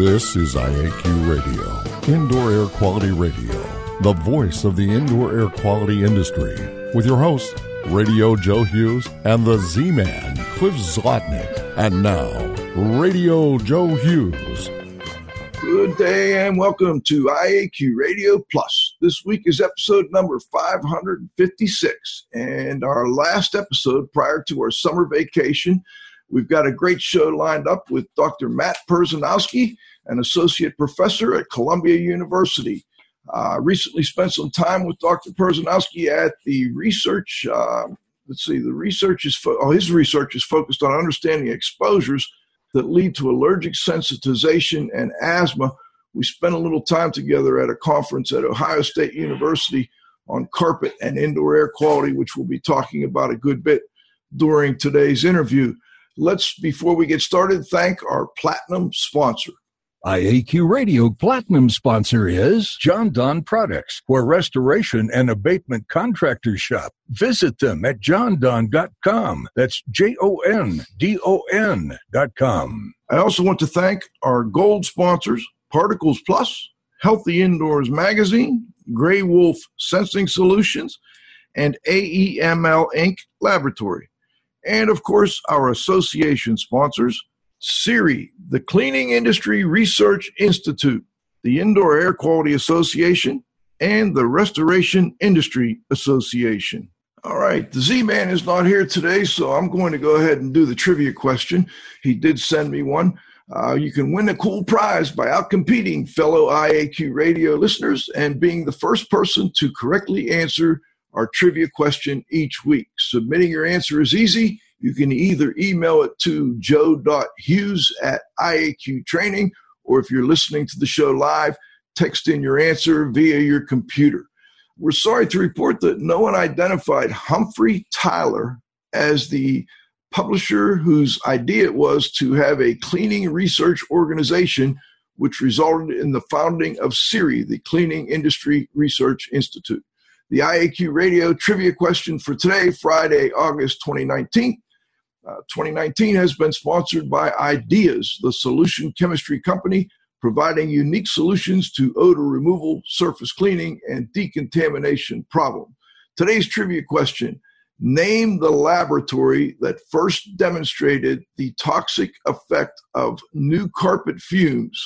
This is IAQ Radio, Indoor Air Quality Radio, the voice of the indoor air quality industry, with your hosts, Radio Joe Hughes and the Z Man, Cliff Zlotnik. And now, Radio Joe Hughes. Good day and welcome to IAQ Radio Plus. This week is episode number 556 and our last episode prior to our summer vacation. We've got a great show lined up with Dr. Matt Perzanowski, an associate professor at Columbia University. Uh, recently spent some time with Dr. Perzanowski at the research. Uh, let's see, the research is fo- oh, his research is focused on understanding exposures that lead to allergic sensitization and asthma. We spent a little time together at a conference at Ohio State University on carpet and indoor air quality, which we'll be talking about a good bit during today's interview. Let's, before we get started, thank our platinum sponsor. IAQ Radio Platinum sponsor is Jon-Don Products, where restoration and abatement contractors shop. Visit them at jondon.com. That's J O N D O N.com. I also want to thank our gold sponsors, Particles Plus, Healthy Indoors Magazine, Gray Wolf Sensing Solutions, and AEML Inc. Laboratory. And of course, our association sponsors, CIRI, the Cleaning Industry Research Institute, the Indoor Air Quality Association, and the Restoration Industry Association. All right, the Z Man is not here today, so I'm going to go ahead and do the trivia question. He did send me one. Uh, you can win a cool prize by outcompeting fellow IAQ radio listeners and being the first person to correctly answer our trivia question each week. Submitting your answer is easy. You can either email it to joe.hughes at IAQ training, or if you're listening to the show live, text in your answer via your computer. We're sorry to report that no one identified Humphrey Tyler as the publisher whose idea it was to have a cleaning research organization, which resulted in the founding of CIRI, the Cleaning Industry Research Institute. The IAQ radio trivia question for today, Friday, August 2019. Uh, 2019 has been sponsored by Ideas, the solution chemistry company providing unique solutions to odor removal, surface cleaning, and decontamination problem. Today's trivia question Name the laboratory that first demonstrated the toxic effect of new carpet fumes.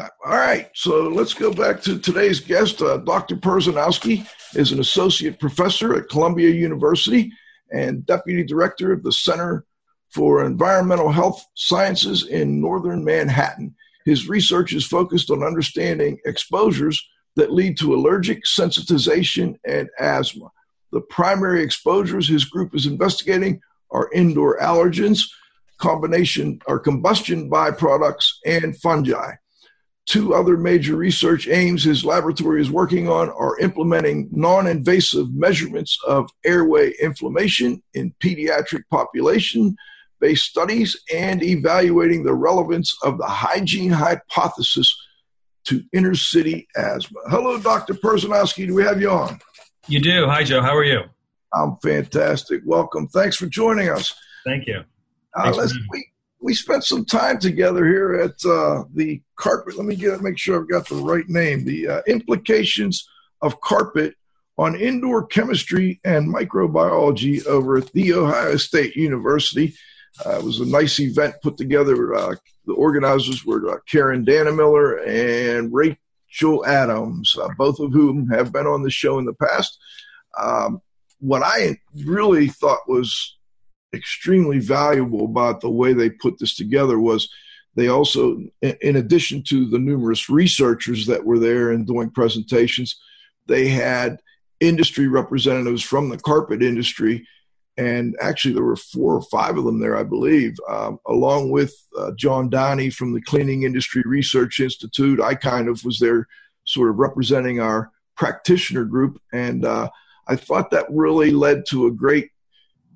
All right, so let's go back to today's guest. Uh, Dr. Perzanowski is an associate professor at Columbia University and deputy director of the Center for Environmental Health Sciences in Northern Manhattan. His research is focused on understanding exposures that lead to allergic sensitization and asthma. The primary exposures his group is investigating are indoor allergens, combination or combustion byproducts, and fungi. Two other major research aims his laboratory is working on are implementing non invasive measurements of airway inflammation in pediatric population based studies and evaluating the relevance of the hygiene hypothesis to inner city asthma. Hello, Dr. Perzanowski. Do we have you on? You do. Hi, Joe. How are you? I'm fantastic. Welcome. Thanks for joining us. Thank you. Uh, we spent some time together here at uh, the carpet. Let me get make sure I've got the right name. The uh, implications of carpet on indoor chemistry and microbiology over at the Ohio State University. Uh, it was a nice event put together. Uh, the organizers were uh, Karen Dannemiller and Rachel Adams, uh, both of whom have been on the show in the past. Um, what I really thought was extremely valuable about the way they put this together was they also, in addition to the numerous researchers that were there and doing presentations, they had industry representatives from the carpet industry and actually there were four or five of them there, I believe, um, along with uh, John Donnie from the Cleaning Industry Research Institute. I kind of was there, sort of representing our practitioner group, and uh, I thought that really led to a great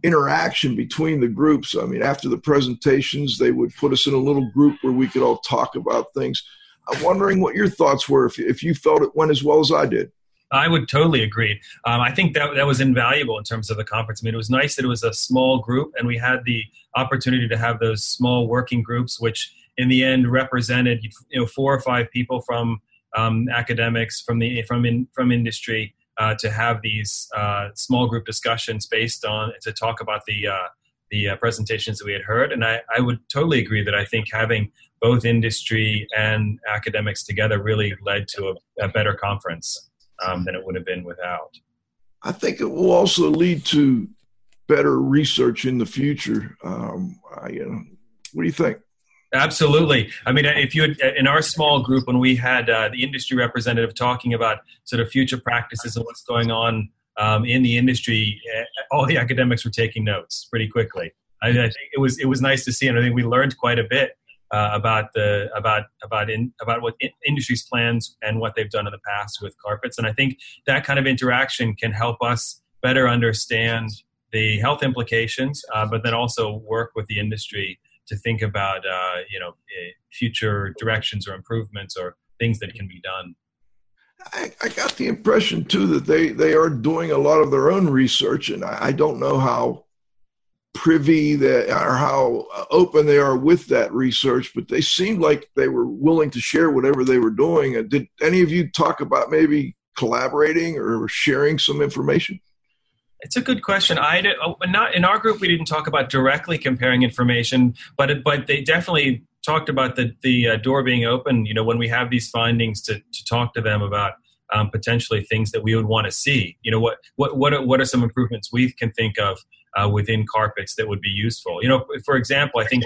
interaction between the groups. I mean, after the presentations, they would put us in a little group where we could all talk about things. I'm wondering what your thoughts were if, if you felt it went as well as I did. I would totally agree. Um, I think that that was invaluable in terms of the conference. I mean, it was nice that it was a small group, and we had the opportunity to have those small working groups, which in the end represented you know four or five people from um, academics, from the from in, from industry, uh, to have these uh, small group discussions based on to talk about the uh, the uh, presentations that we had heard. And I, I would totally agree that I think having both industry and academics together really led to a, a better conference um, than it would have been without. I think it will also lead to better research in the future. Um, I, you know, what do you think? Absolutely. I mean, if you had, in our small group when we had uh, the industry representative talking about sort of future practices and what's going on um, in the industry, eh, all the academics were taking notes pretty quickly. I, I, think it was it was nice to see, and I think we learned quite a bit uh, about the about about in, about what in, industry's plans and what they've done in the past with carpets. And I think that kind of interaction can help us better understand the health implications, uh, but then also work with the industry to think about uh, you know eh, future directions or improvements or things that can be done. I, I, got the impression too that they they are doing a lot of their own research, and I, I don't know how privy that or how open they are with that research, but they seemed like they were willing to share whatever they were doing. Did any of you talk about maybe collaborating or sharing some information? It's a good question. I did, oh, not in our group. We didn't talk about directly comparing information, but it, but they definitely talked about the the uh, door being open. You know, when we have these findings, to to talk to them about um, potentially things that we would want to see. You know, what what what are, what are some improvements we can think of uh, within carpets that would be useful? You know, for example, I think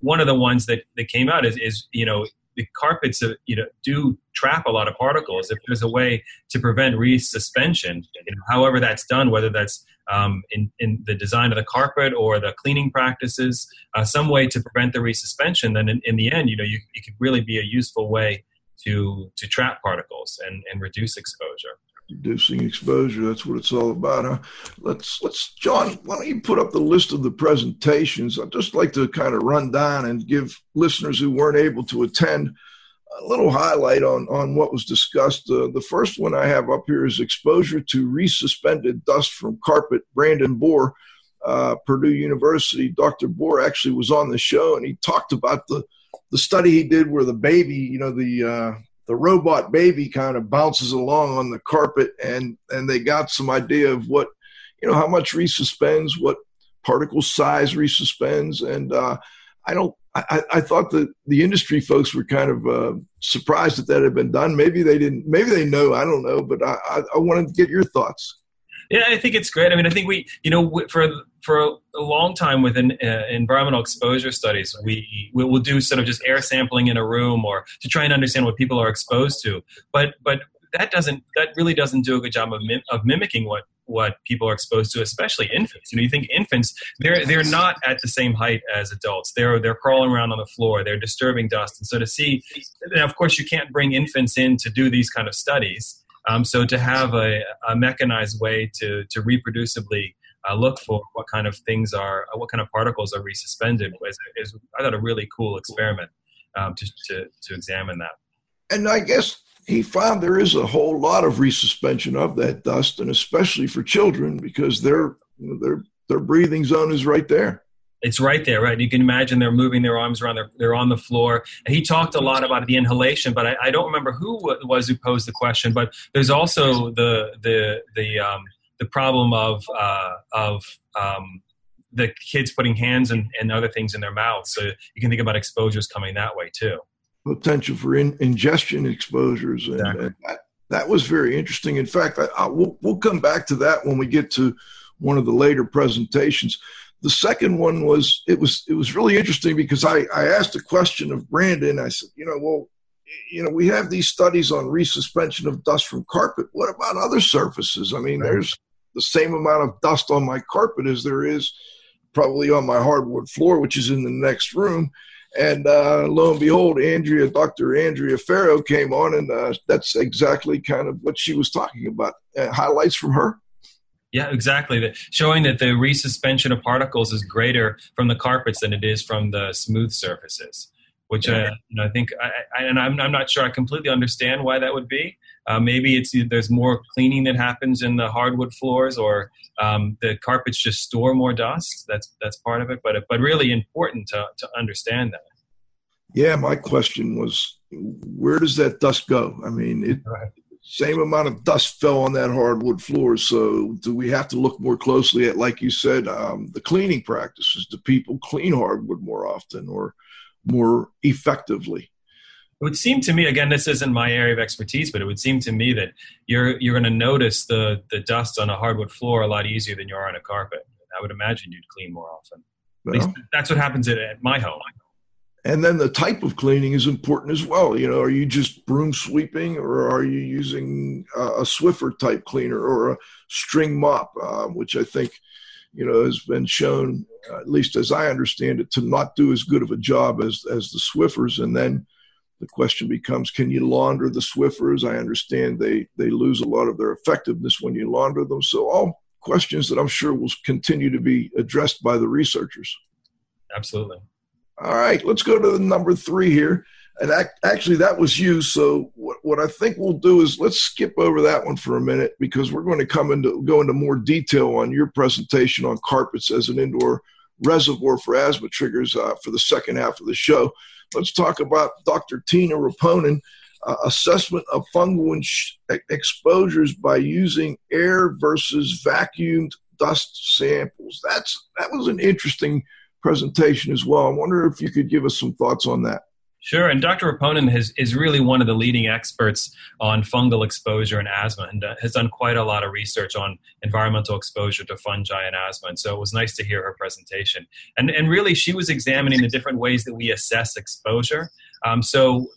one of the ones that that came out is is you know the carpets uh, you know do trap a lot of particles. If there's a way to prevent resuspension, you know, however that's done, whether that's um, in, in the design of the carpet or the cleaning practices, uh, some way to prevent the resuspension, then in, in the end, you know, you, it could really be a useful way to to trap particles and, and reduce exposure reducing exposure. That's what it's all about, huh? Let's let's John, why don't you put up the list of the presentations? I'd just like to kind of run down and give listeners who weren't able to attend a little highlight on on what was discussed. Uh, the first one I have up here is exposure to resuspended dust from carpet. Brandon Boor, uh, Purdue University. Dr. Boor actually was on the show and he talked about the the study he did where the baby, you know, the uh, the robot baby kind of bounces along on the carpet and and they got some idea of what you know how much resuspends what particle size resuspends and uh, i don't I, I thought that the industry folks were kind of uh, surprised that that had been done. Maybe they didn't. Maybe they know. I don't know. But I, I, I wanted to get your thoughts. Yeah, I think it's great. I mean, I think we, you know, for for a long time within uh, environmental exposure studies, we we will do sort of just air sampling in a room or to try and understand what people are exposed to. But but that doesn't that really doesn't do a good job of mim- of mimicking what what people are exposed to, especially infants. You know, you think infants they're they're not at the same height as adults. They're they're crawling around on the floor. They're disturbing dust, and so to see, and of course, you can't bring infants in to do these kind of studies. Um, so to have a, a, mechanized way to, to reproducibly uh, look for what kind of things are, uh, what kind of particles are resuspended is, is I thought a really cool experiment um, to, to, to examine that. And I guess he found there is a whole lot of resuspension of that dust, and especially for children because their their their breathing zone is right there it's right there, right? You can imagine they're moving their arms around, they're, they're on the floor. And he talked a lot about the inhalation, but I, I don't remember who was who posed the question. But there's also the the the um, the problem of uh, of um, the kids putting hands and, and other things in their mouths. So you can think about exposures coming that way too. Potential for in, ingestion exposures, and, exactly. and that, that was very interesting. In fact, I, I, we'll, we'll come back to that when we get to one of the later presentations. The second one was it was it was really interesting because I, I asked a question of Brandon. I said, you know, well, you know, we have these studies on resuspension of dust from carpet. What about other surfaces? I mean, right. there's the same amount of dust on my carpet as there is probably on my hardwood floor, which is in the next room. And uh, lo and behold, Andrea, Dr. Andrea Ferro came on, and uh, that's exactly kind of what she was talking about. Uh, highlights from her. Yeah, exactly. That showing that the resuspension of particles is greater from the carpets than it is from the smooth surfaces. Which uh, you know, I think, I, I, and I'm, I'm not sure I completely understand why that would be. Uh, maybe it's there's more cleaning that happens in the hardwood floors, or um, the carpets just store more dust. That's that's part of it, but but really important to to understand that. Yeah, my question was, where does that dust go? I mean, it, right. same amount of dust fell on that hardwood floor. So, do we have to look more closely at, like you said, um, the cleaning practices? Do people clean hardwood more often or more effectively? It would seem to me, again, this isn't my area of expertise, but it would seem to me that you're you're going to notice the the dust on a hardwood floor a lot easier than you are on a carpet. I would imagine you'd clean more often. At least that's what happens at, at my home. And then the type of cleaning is important as well. You know, are you just broom sweeping or are you using a Swiffer type cleaner or a string mop, uh, which I think, you know, has been shown, uh, at least as I understand it, to not do as good of a job as, as the Swiffers. And then the question becomes, can you launder the Swiffers? I understand they, they lose a lot of their effectiveness when you launder them. So all questions that I'm sure will continue to be addressed by the researchers. Absolutely. All right, let's go to the number three here. And actually, that was you. So what, what I think we'll do is let's skip over that one for a minute because we're going to come into go into more detail on your presentation on carpets as an indoor reservoir for asthma triggers uh, for the second half of the show. Let's talk about Dr. Tiina Reponen, uh, assessment of fungal exposures by using air versus vacuumed dust samples. That's that was an interesting presentation as well. I wonder if you could give us some thoughts on that. Sure, and Dr. Reponen has, is really one of the leading experts on fungal exposure and asthma and uh, has done quite a lot of research on environmental exposure to fungi and asthma. And so it was nice to hear her presentation. And, and really, she was examining the different ways that we assess exposure. Um, so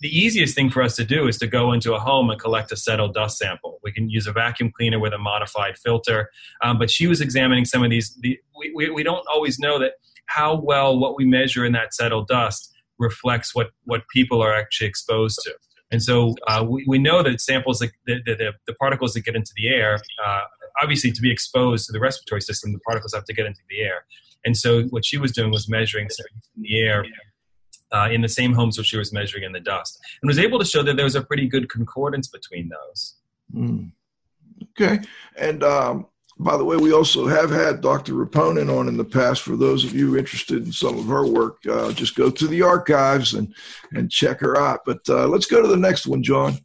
the easiest thing for us to do is to go into a home and collect a settled dust sample. We can use a vacuum cleaner with a modified filter. Um, but she was examining some of these. The, we, we, we don't always know that how well what we measure in that settled dust reflects what, what people are actually exposed to. And so uh, we, we know that samples, that, the, the, the, particles that get into the air, uh, obviously to be exposed to the respiratory system, the particles have to get into the air. And so what she was doing was measuring in the air uh, in the same homes which she was measuring in the dust, and was able to show that there was a pretty good concordance between those. Mm. Okay, and um, by the way, we also have had Dr. Reponen on in the past. For those of you interested in some of her work, uh, just go to the archives and and check her out. But uh, let's go to the next one, John.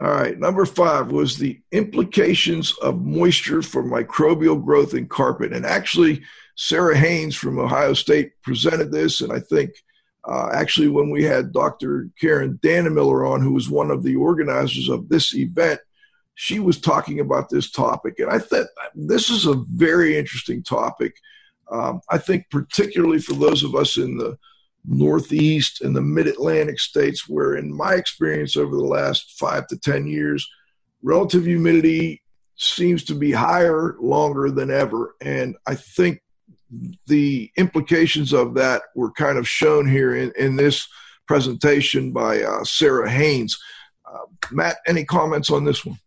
All right, number five was the implications of moisture for microbial growth in carpet, and actually Sarah Haines from Ohio State presented this, and I think uh, actually when we had Dr. Karen Dannemiller on, who was one of the organizers of this event, she was talking about this topic, and I thought this is a very interesting topic. Um, I think particularly for those of us in the Northeast and the Mid Atlantic states, where in my experience over the last five to ten years, relative humidity seems to be higher longer than ever, and I think the implications of that were kind of shown here in, in this presentation by uh, Sarah Haines. Uh, Matt, any comments on this one?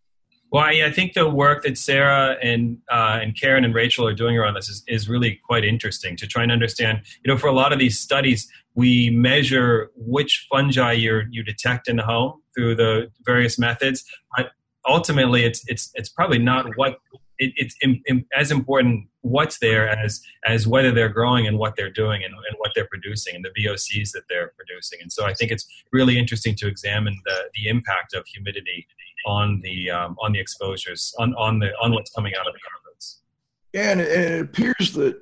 Well, I, I, think the work that Sarah and uh, and Karen and Rachel are doing around this is, is really quite interesting to try and understand. You know, for a lot of these studies, we measure which fungi you you detect in the home through the various methods. But ultimately, it's it's it's probably not what it, it's in, in, as important what's there as as whether they're growing and what they're doing and, and what they're producing and the VOCs that they're producing. And so I think it's really interesting to examine the the impact of humidity on the um, on the exposures on on the on what's coming out of the carpets. Yeah, and it, and it appears that.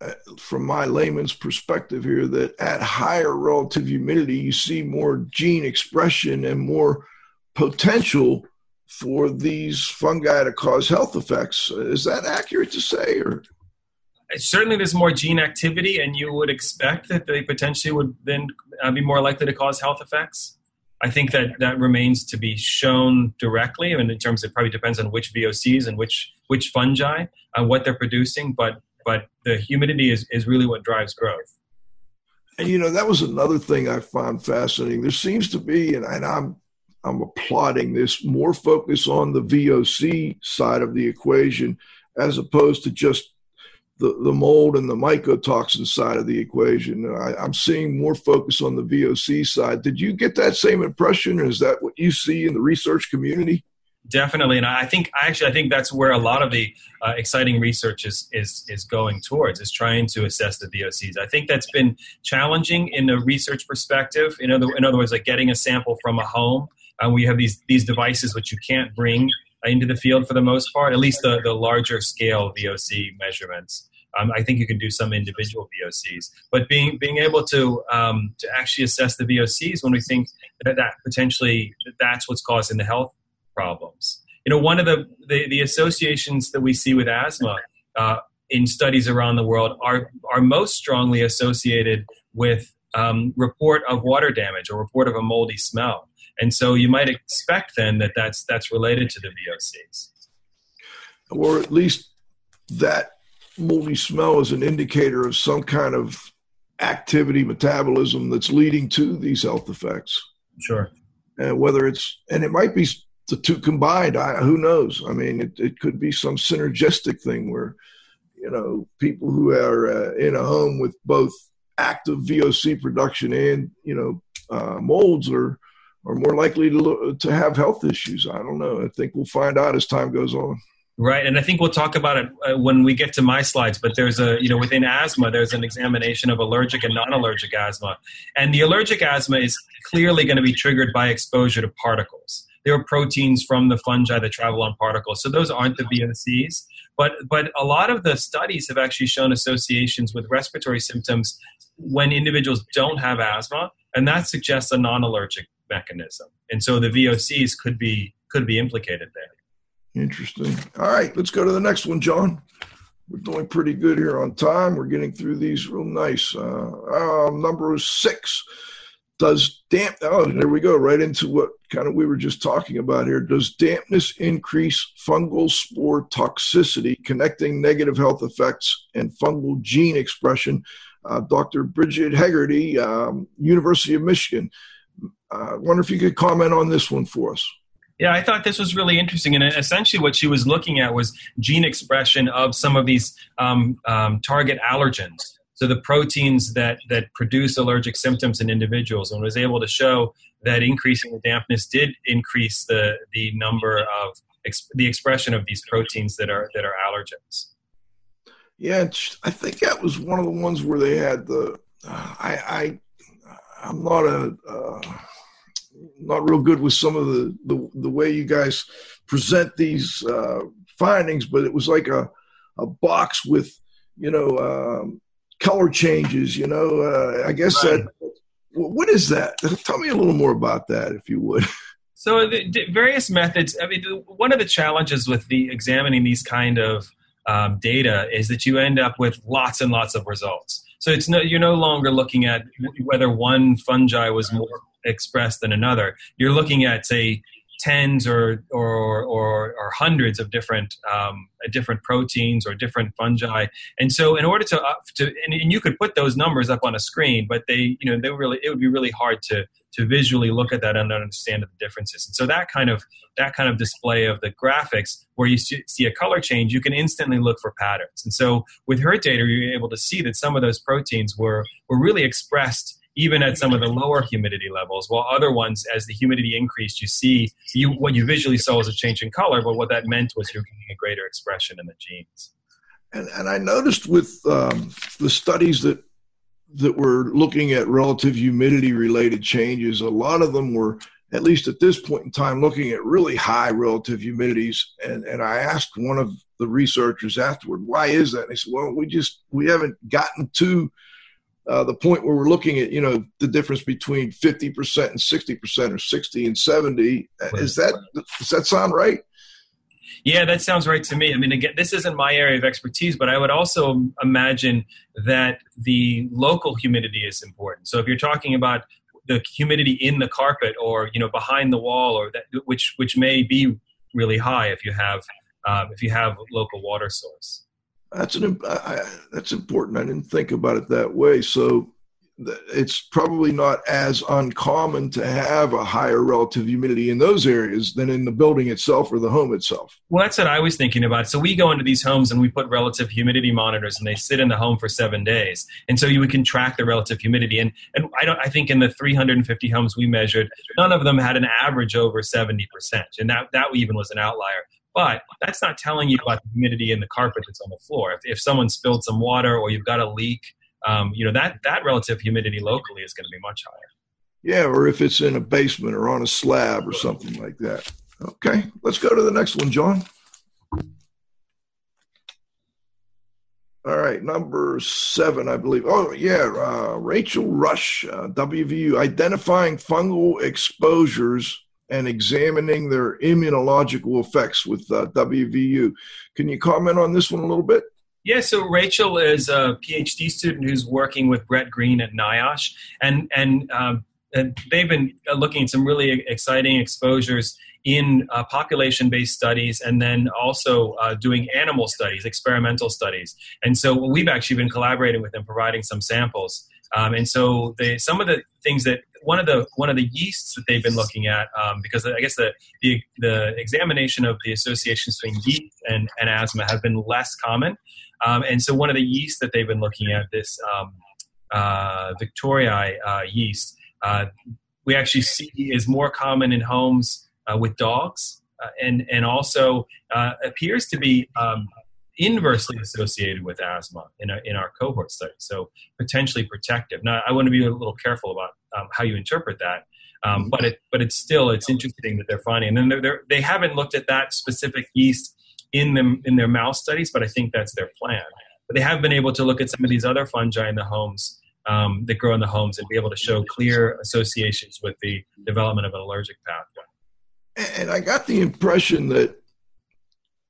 Uh, from my layman's perspective here, that at higher relative humidity, you see more gene expression and more potential for these fungi to cause health effects. Is that accurate to say? Or certainly, there's more gene activity, and you would expect that they potentially would then uh, be more likely to cause health effects. I think that that remains to be shown directly. Mean, in terms, it probably depends on which VOCs and which which fungi, uh, what they're producing. But but the humidity is is really what drives growth. And you know that was another thing I found fascinating. There seems to be, and, and I'm I'm applauding this more focus on the VOC side of the equation as opposed to just the, the mold and the mycotoxin side of the equation. I, am seeing more focus on the VOC side. Did you get that same impression, or is that what you see in the research community? Definitely, and I think actually I think that's where a lot of the uh, exciting research is is is going towards is trying to assess the VOCs. I think that's been challenging in a research perspective. In other in other words, like getting a sample from a home. Uh, we have these these devices which you can't bring into the field for the most part, at least the, the larger scale VOC measurements. Um, I think you can do some individual VOCs, but being being able to um, to actually assess the VOCs when we think that, that potentially that's what's causing the health problems. You know, one of the the, the associations that we see with asthma uh, in studies around the world are are most strongly associated with um, report of water damage or report of a moldy smell. And so you might expect then that that's that's related to the VOCs, or at least that moldy smell is an indicator of some kind of activity metabolism that's leading to these health effects. Sure. And whether it's and it might be the two combined. I, who knows? I mean, it, it could be some synergistic thing where you know people who are uh, in a home with both active VOC production and you know uh, molds are are more likely to to have health issues. I don't know. I think we'll find out as time goes on. Right, and I think we'll talk about it uh, when we get to my slides. But there's a, you know, within asthma, there's an examination of allergic and non-allergic asthma, and the allergic asthma is clearly going to be triggered by exposure to particles. There are proteins from the fungi that travel on particles, so those aren't the VOCs. But but a lot of the studies have actually shown associations with respiratory symptoms when individuals don't have asthma, and that suggests a non-allergic mechanism. And so the VOCs could be could be implicated there. Interesting. All right, let's go to the next one, John. We're doing pretty good here on time. We're getting through these real nice. Uh, uh, number six. Does damp? Oh, there we go. Right into what kind of we were just talking about here. Does dampness increase fungal spore toxicity, connecting negative health effects and fungal gene expression? Uh, Dr. Bridget Hegarty, um, University of Michigan. I uh, wonder if you could comment on this one for us. Yeah, I thought this was really interesting. And essentially, what she was looking at was gene expression of some of these um, um, target allergens. So, the proteins that, that produce allergic symptoms in individuals, and was able to show that increasing the dampness did increase the, the number of ex- the expression of these proteins that are, that are allergens. Yeah, I think that was one of the ones where they had the. Uh, I, I I'm not a. Uh, not real good with some of the the, the way you guys present these uh, findings, but it was like a a box with you know um, color changes. You know, uh, I guess right. that. What is that? Tell me a little more about that, if you would. So, the, various methods. I mean, one of the challenges with the examining these kind of um, data is that you end up with lots and lots of results. So it's no, you're no longer looking at whether one fungi was more expressed than another. You're looking at say tens or or or, or hundreds of different um, different proteins or different fungi. And so, in order to uh, to and, and, you could put those numbers up on a screen, but they you know they really it would be really hard to to visually look at that and understand the differences. And so that kind of that kind of display of the graphics where you see a color change, you can instantly look for patterns. And so with her data, you're able to see that some of those proteins were were really expressed even at some of the lower humidity levels, while other ones, as the humidity increased, you see you, what you visually saw was a change in color, but what that meant was you're getting a greater expression in the genes. And, and I noticed with um, the studies that that were looking at relative humidity related changes, a lot of them were, at least at this point in time, looking at really high relative humidities. And, and I asked one of the researchers afterward, why is that? And he said, well, we just, we haven't gotten to uh, the point where we're looking at you know the difference between 50% and 60% or 60 and 70 right. is that does that sound right yeah that sounds right to me i mean again this isn't my area of expertise but i would also imagine that the local humidity is important so if you're talking about the humidity in the carpet or you know behind the wall or that which which may be really high if you have um, if you have local water source. That's an I, that's important. I didn't think about it that way. So it's probably not as uncommon to have a higher relative humidity in those areas than in the building itself or the home itself. Well, that's what I was thinking about. So we go into these homes and we put relative humidity monitors, and they sit in the home for seven days, and so you can track the relative humidity. And and I don't. I think in the 350 homes we measured, none of them had an average over 70 percent, and that that even was an outlier. But that's not telling you about the humidity in the carpet that's on the floor. If, if someone spilled some water or you've got a leak um, you know that that relative humidity locally is going to be much higher. Yeah, or if it's in a basement or on a slab or something like that. Okay, let's go to the next one, John. All right, number seven, I believe. Oh, yeah, uh, Rachel Rush, uh, WVU, identifying fungal exposures and examining their immunological effects with uh, WVU. Can you comment on this one a little bit? Yeah, so Rachel is a PhD student who's working with Brett Green at NIOSH, and and, um, and they've been looking at some really exciting exposures in uh, population-based studies, and then also uh, doing animal studies, experimental studies. And so we've actually been collaborating with them, providing some samples. Um, and so some of the things that one of the one of the yeasts that they've been looking at, um, because I guess the, the, the examination of the associations between yeast and, and asthma have been less common. Um, and so one of the yeasts that they've been looking at, this um, uh, Victoria uh, yeast, uh, we actually see is more common in homes uh, with dogs, uh, and and also uh, appears to be um, inversely associated with asthma in, a, in our cohort study. So potentially protective. Now I want to be a little careful about um, how you interpret that. Um, but it, but it's still it's interesting that they're finding, and then they're, they're, they have not looked at that specific yeast in them in their mouse studies, but I think that's their plan. But they have been able to look at some of these other fungi in the homes um, that grow in the homes and be able to show clear associations with the development of an allergic pathway. And I got the impression that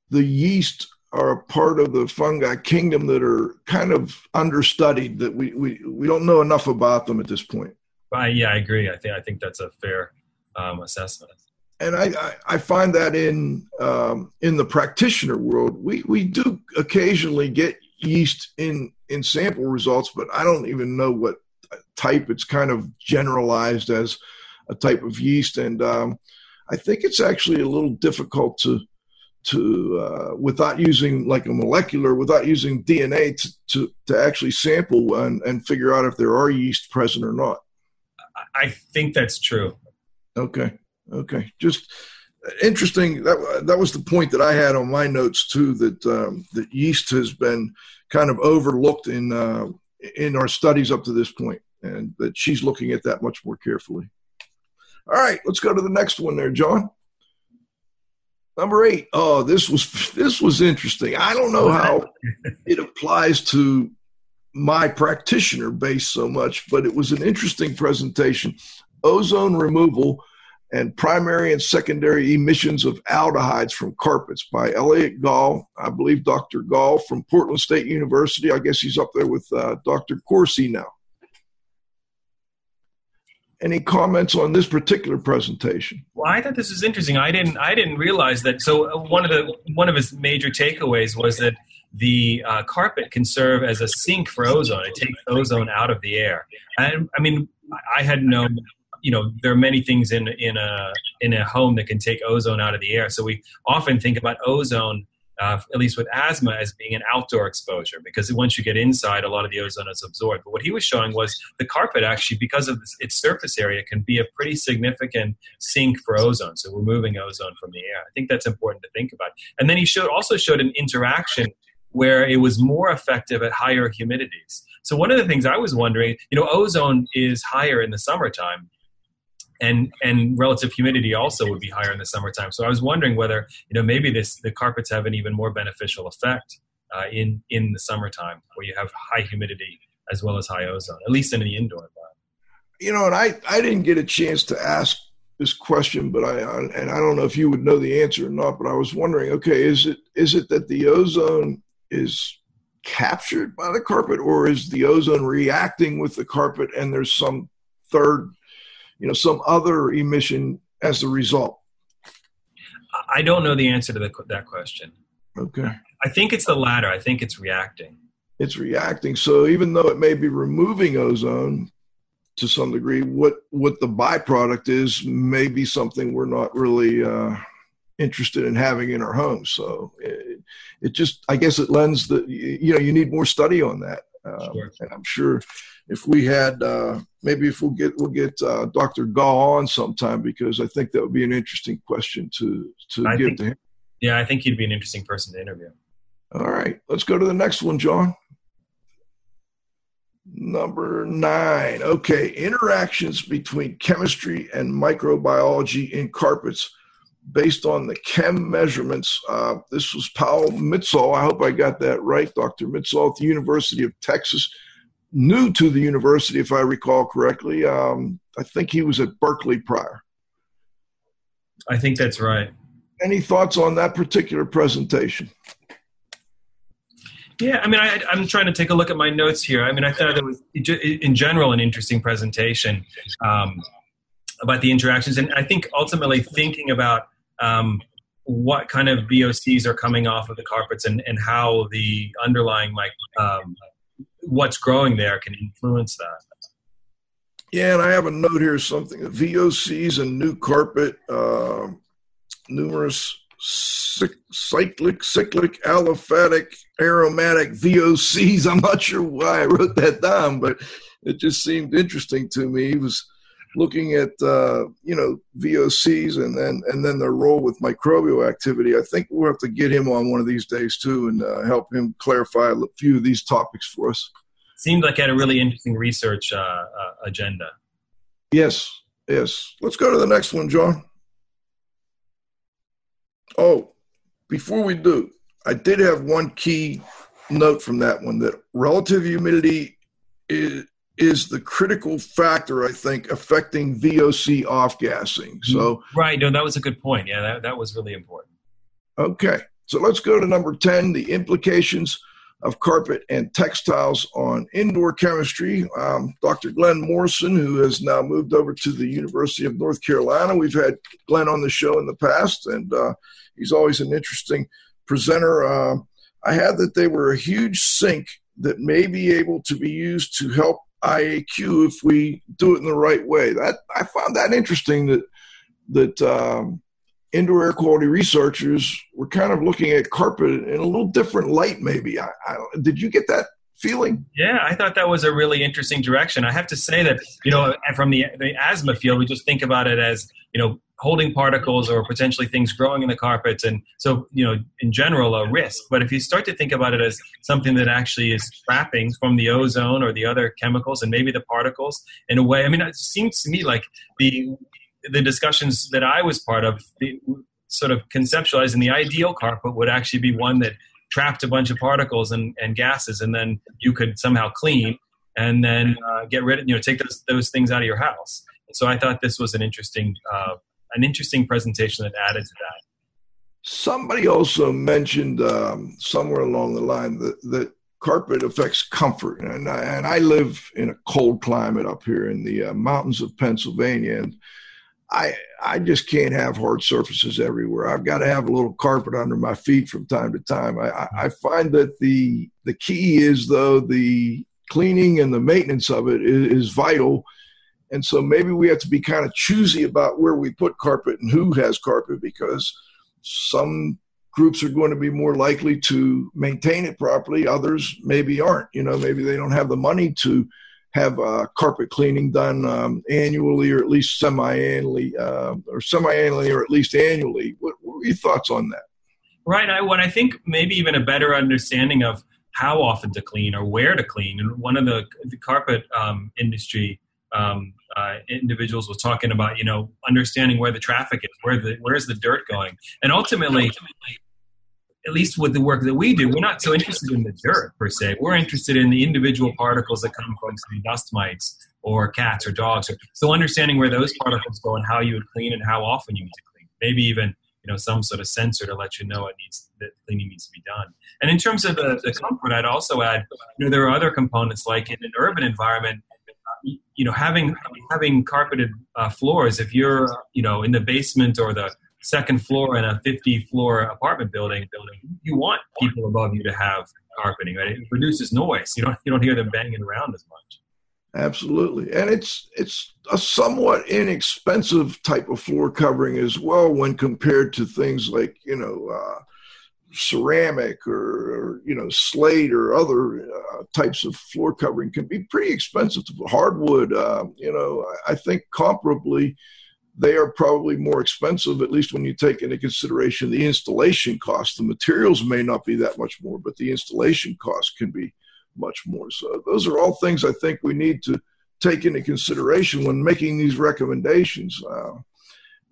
the yeast are a part of the fungi kingdom that are kind of understudied that we, we, we don't know enough about them at this point. Uh, yeah, I agree. I think I think that's a fair um, assessment and I, I find that in um, in the practitioner world, we, we do occasionally get yeast in in sample results, but I don't even know what type. It's kind of generalized as a type of yeast, and um, I think it's actually a little difficult to to uh, without using like a molecular, without using DNA to to, to actually sample and, and figure out if there are yeast present or not. I think that's true. Okay. Okay, just interesting. That that was the point that I had on my notes too. That um, that yeast has been kind of overlooked in uh, in our studies up to this point, and that she's looking at that much more carefully. All right, let's go to the next one there, John. Number eight. Oh, this was this was interesting. I don't know how it applies to my practitioner base so much, but it was an interesting presentation. Ozone removal and primary and secondary emissions of aldehydes from carpets by Elliot Gall. I believe Dr. Gall from Portland State University. I guess he's up there with uh, Dr. Corsi now. Any comments on this particular presentation? Well, I thought this was interesting. I didn't. I didn't realize that. So uh, one of the one of his major takeaways was that the uh, carpet can serve as a sink for ozone. It takes ozone out of the air. And I mean, I had no you know there are many things in in a in a home that can take ozone out of the air. So we often think about ozone. Uh, at least with asthma, as being an outdoor exposure, because once you get inside, a lot of the ozone is absorbed. But what he was showing was the carpet actually, because of its surface area, can be a pretty significant sink for ozone. So removing ozone from the air. I think that's important to think about. And then he showed also showed an interaction where it was more effective at higher humidities. So one of the things I was wondering, you know, ozone is higher in the summertime and and relative humidity also would be higher in the summertime. So I was wondering whether you know maybe this the carpets have an even more beneficial effect uh, in in the summertime where you have high humidity as well as high ozone, at least in the indoor environment. You know, and I I didn't get a chance to ask this question, but I and I don't know if you would know the answer or not. But I was wondering, okay, is it is it that the ozone is captured by the carpet, or is the ozone reacting with the carpet, and there's some third you know, some other emission as a result? I don't know the answer to the, that question. Okay. I think it's the latter. I think it's reacting. It's reacting. So even though it may be removing ozone to some degree, what what the byproduct is may be something we're not really uh, interested in having in our homes. So it, it, just, I guess, it lends the you know you need more study on that. Um, sure. And I'm sure if we had uh, maybe if we'll get we'll get uh, Dr. Gall on sometime because I think that would be an interesting question to to I give think, to him. Yeah, I think he'd be an interesting person to interview. All right, let's go to the next one, John. Number nine. Okay, interactions between chemistry and microbiology in carpets based on the chem measurements. Uh, this was Paul Misztal. I hope I got that right, Dr. Misztal at the University of Texas. New to the university, if I recall correctly. Um, I think he was at Berkeley prior. I think that's right. Any thoughts on that particular presentation? Yeah, I mean, I, am trying to take a look at my notes here. I mean, I thought it was, in general, an interesting presentation um, about the interactions, and I think ultimately thinking about um, what kind of VOCs are coming off of the carpets and, and how the underlying like um, what's growing there can influence that. Yeah, and I have a note here something VOCs and new carpet, uh, numerous cyclic, cyclic, aliphatic, aromatic VOCs. I'm not sure why I wrote that down, but it just seemed interesting to me. He was looking at uh, you know VOCs and then and then their role with microbial activity. I think we'll have to get him on one of these days too and uh, help him clarify a few of these topics for us. Seemed like had a really interesting research uh, uh, agenda. Yes, yes. Let's go to the next one, John. Oh, before we do, I did have one key note from that one that relative humidity is is the critical factor, I think, affecting VOC off gassing. So right, no, that was a good point. Yeah, that, that was really important. Okay, so let's go to number ten: the implications of carpet and textiles on indoor chemistry. Um, Dr. Glenn Morrison, who has now moved over to the University of North Carolina, we've had Glenn on the show in the past, and uh, he's always an interesting presenter. Uh, I had that they were a huge sink that may be able to be used to help IAQ if we do it in the right way. That I found that interesting that that um, indoor air quality researchers were kind of looking at carpet in a little different light. Maybe I, I did you get that feeling? Yeah, I thought that was a really interesting direction. I have to say that you know from the the asthma field, we just think about it as you know holding particles or potentially things growing in the carpets and so you know in general a risk. But if you start to think about it as something that actually is trapping from the ozone or the other chemicals and maybe the particles in a way i mean it seems to me like the the discussions that i was part of the, sort of conceptualizing the ideal carpet would actually be one that trapped a bunch of particles and, and gases and then you could somehow clean and then uh, get rid of you know take those, those things out of your house. So I thought this was an interesting uh, an interesting presentation that added to that. Somebody also mentioned um, somewhere along the line that, that carpet affects comfort, and I, and I live in a cold climate up here in the uh, mountains of Pennsylvania, and I I just can't have hard surfaces everywhere. I've got to have a little carpet under my feet from time to time. I, I find that the the key is though the cleaning and the maintenance of it is, is vital and so maybe we have to be kind of choosy about where we put carpet and who has carpet because some groups are going to be more likely to maintain it properly. Others maybe aren't. You know, maybe they don't have the money to have uh, carpet cleaning done um, annually or at least semi-annually uh, or semi-annually or at least annually. What, what are your thoughts on that? Right. I, what I think maybe even a better understanding of how often to clean or where to clean. And one of the, the carpet um, industry um, uh, individuals was talking about, you know, understanding where the traffic is, where the where's the dirt going, and ultimately, at least with the work that we do, we're not so interested in the dirt per se. We're interested in the individual particles that come from say, dust mites or cats or dogs. So understanding where those particles go and how you would clean and how often you need to clean, maybe even you know some sort of sensor to let you know it needs that cleaning needs to be done. And in terms of the, the comfort, I'd also add, you know, there are other components like in an urban environment you know having having carpeted uh, floors if you're you know in the basement or the second floor in a 50 floor apartment building building you want people above you to have carpeting right? It produces noise. You don't you don't hear them banging around as much. Absolutely. And it's it's a somewhat inexpensive type of floor covering as well when compared to things like you know uh, ceramic or, or, you know slate or other uh, types of floor covering can be pretty expensive. Hardwood, uh, you know, I think comparably they are probably more expensive, at least when you take into consideration the installation cost. The materials may not be that much more, but the installation cost can be much more. So those are all things I think we need to take into consideration when making these recommendations. Uh,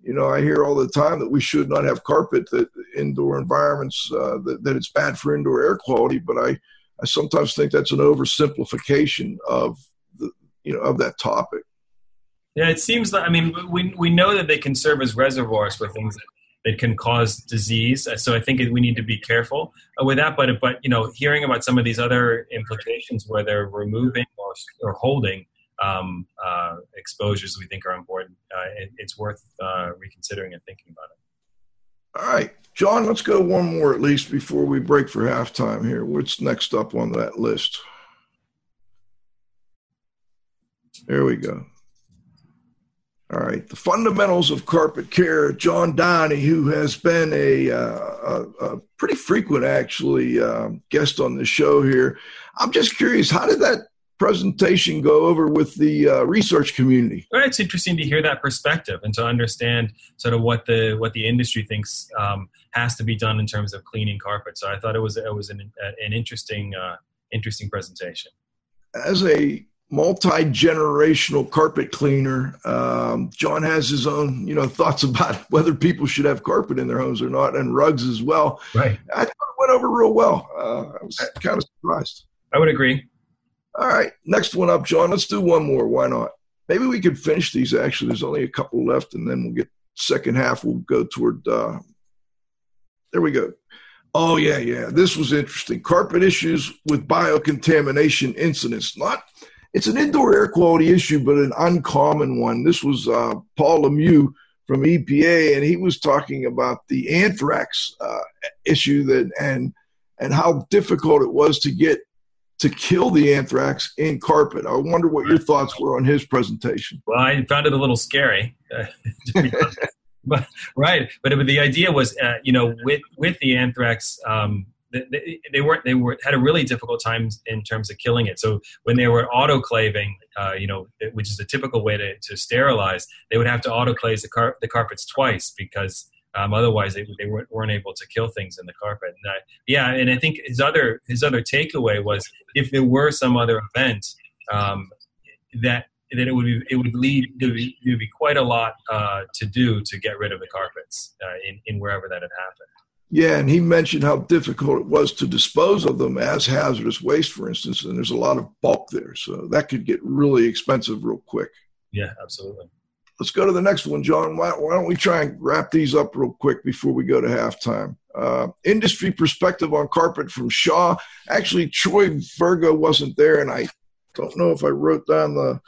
you know, I hear all the time that we should not have carpet that indoor environments uh, that, that it's bad for indoor air quality, but I, I sometimes think that's an oversimplification of the you know of that topic. Yeah, it seems like I mean we we know that they can serve as reservoirs for things that, that can cause disease. So I think we need to be careful with that. But but you know, hearing about some of these other implications where they're removing or, or holding um, uh, exposures we think are important, uh, it, it's worth uh, reconsidering and thinking about it. All right, John, let's go one more at least before we break for halftime here. What's next up on that list? There we go. All right, the fundamentals of carpet care. John Donnie, who has been a, uh, a, a pretty frequent, actually, uh, guest on the show here. I'm just curious, how did that presentation go over with the uh, research community. Well, it's interesting to hear that perspective and to understand sort of what the what the industry thinks um, has to be done in terms of cleaning carpet. So I thought it was it was an an interesting uh, interesting presentation. As a multi generational carpet cleaner, um, John has his own you know thoughts about whether people should have carpet in their homes or not, and rugs as well. Right. I thought it went over real well. Uh, I was kind of surprised. I would agree. All right, next one up, John. Let's do one more. Why not? Maybe we could finish these. Actually, there's only a couple left, and then we'll get second half. We'll go toward. Uh, there we go. Oh yeah, yeah. This was interesting. Carpet issues with biocontamination incidents. Not. It's an indoor air quality issue, but an uncommon one. This was uh, Paul Lemieux from EPA, and he was talking about the anthrax uh, issue that and and how difficult it was to get to kill the anthrax in carpet. I wonder what your thoughts were on his presentation. Well, I found it a little scary. but right, but the idea was, uh, you know, with with the anthrax, um, they, they were they were had a really difficult time in terms of killing it. So when they were autoclaving, uh, you know, which is a typical way to, to sterilize, they would have to autoclave the, car- the carpets twice because um, otherwise, they, they weren't, weren't, able to kill things in the carpet. And I, yeah, and I think his other his other takeaway was if there were some other event um, that that it would be it would lead to be, to be quite a lot uh, to do to get rid of the carpets uh, in, in wherever that had happened. Yeah, and he mentioned how difficult it was to dispose of them as hazardous waste, for instance, and there's a lot of bulk there, so that could get really expensive real quick. Yeah, absolutely let's go to the next one, John. Why, why, don't we try and wrap these up real quick before we go to halftime? Uh, industry perspective on carpet from Shaw. Actually, Troy Virgo wasn't there, and I don't know if I wrote down the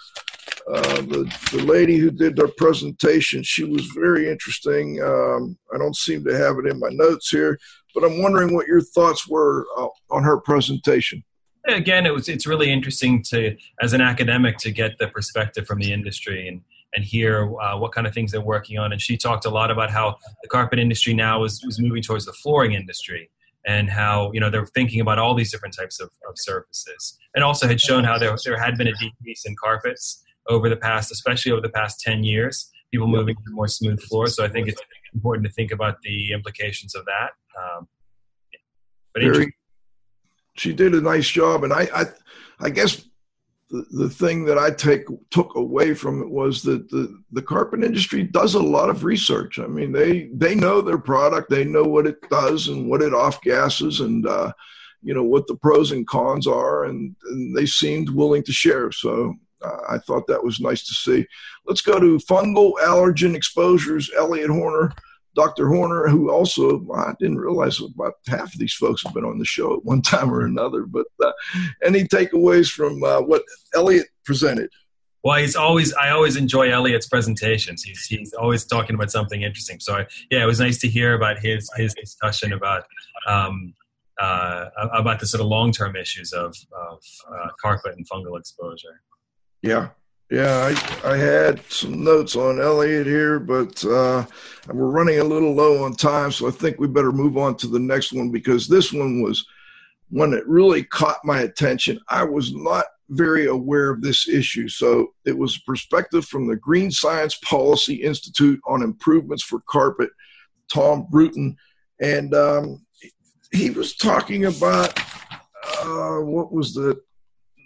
uh, the, the lady who did their presentation. She was very interesting. Um, I don't seem to have it in my notes here, but I'm wondering what your thoughts were uh, on her presentation again it was it's really interesting to as an academic to get the perspective from the industry and and hear uh, what kind of things they're working on. And she talked a lot about how the carpet industry now is, is moving towards the flooring industry and how you know they're thinking about all these different types of, of surfaces. And also had shown how there, there had been a decrease in carpets over the past, especially over the past 10 years, people moving to more smooth floors. So I think it's important to think about the implications of that. Um, but Very, she did a nice job. And I, I, I guess the, the thing that I take took away from it was that the, the carpet industry does a lot of research. I mean, they they know their product, they know what it does and what it off gases, and uh, you know what the pros and cons are, and, and they seemed willing to share. So uh, I thought that was nice to see. Let's go to fungal allergen exposures. Elliot Horner Dr. Horner, who also, I didn't realize about half of these folks have been on the show at one time or another. But uh, any takeaways from uh, what Elliot presented? Well, he's always I always enjoy Elliot's presentations. He's he's always talking about something interesting. So I, yeah, it was nice to hear about his his discussion about um, uh, about the sort of long term issues of of uh, carpet and fungal exposure. Yeah, yeah, I, I had some notes on Elliot here, but uh, we're running a little low on time, so I think we better move on to the next one because this one was one that really caught my attention. I was not very aware of this issue. So it was a perspective from the Green Science Policy Institute on improvements for carpet, Tom Bruton. And um, he was talking about uh, what was the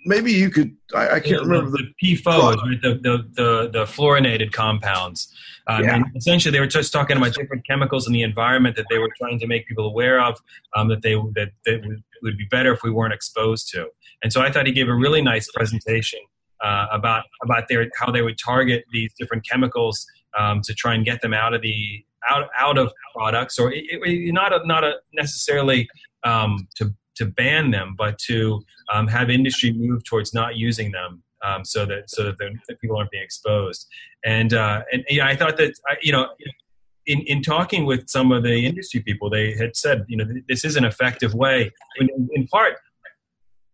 maybe you could I, I can't the, remember the, the PFOs, right? the, the, the the fluorinated compounds. Um, yeah. Essentially, they were just talking about different chemicals in the environment that they were trying to make people aware of um, that they that, that would, would be better if we weren't exposed to. And so I thought he gave a really nice presentation uh, about about their how they would target these different chemicals um, to try and get them out of the out out of products or it, it, not a, not a necessarily um, to to ban them, but to um, have industry move towards not using them. Um, so that so that, that, people aren't being exposed, and uh, and yeah, I thought that you know in, in talking with some of the industry people, they had said, you know, this is an effective way. In, in part,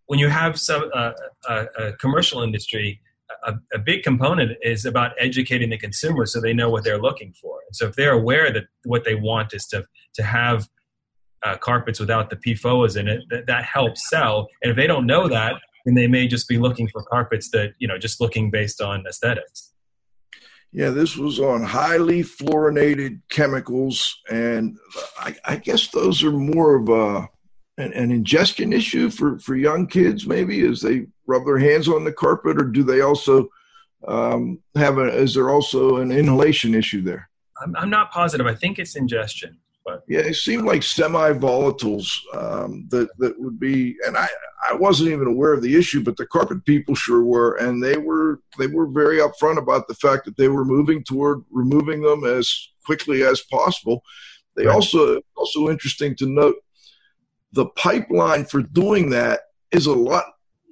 when you have some uh, a, a, commercial industry, a, a, big component is about educating the consumer so they know what they're looking for. And so if they're aware that what they want is to to have uh, carpets without the PFOAs in it, that, that helps sell. And if they don't know that, then they may just be looking for carpets that you know just looking based on aesthetics. Yeah, this was on highly fluorinated chemicals, and I, I guess those are more of a an, an, ingestion issue for, for young kids, maybe as they rub their hands on the carpet, or do they also um, have a? Is there also an inhalation issue there? I'm, I'm not positive. I think it's ingestion. But yeah, it seemed like semi-volatiles um, that that would be, and I I wasn't even aware of the issue, but the carpet people sure were, and they were they were very upfront about the fact that they were moving toward removing them as quickly as possible. They right. also also interesting to note the pipeline for doing that is a lot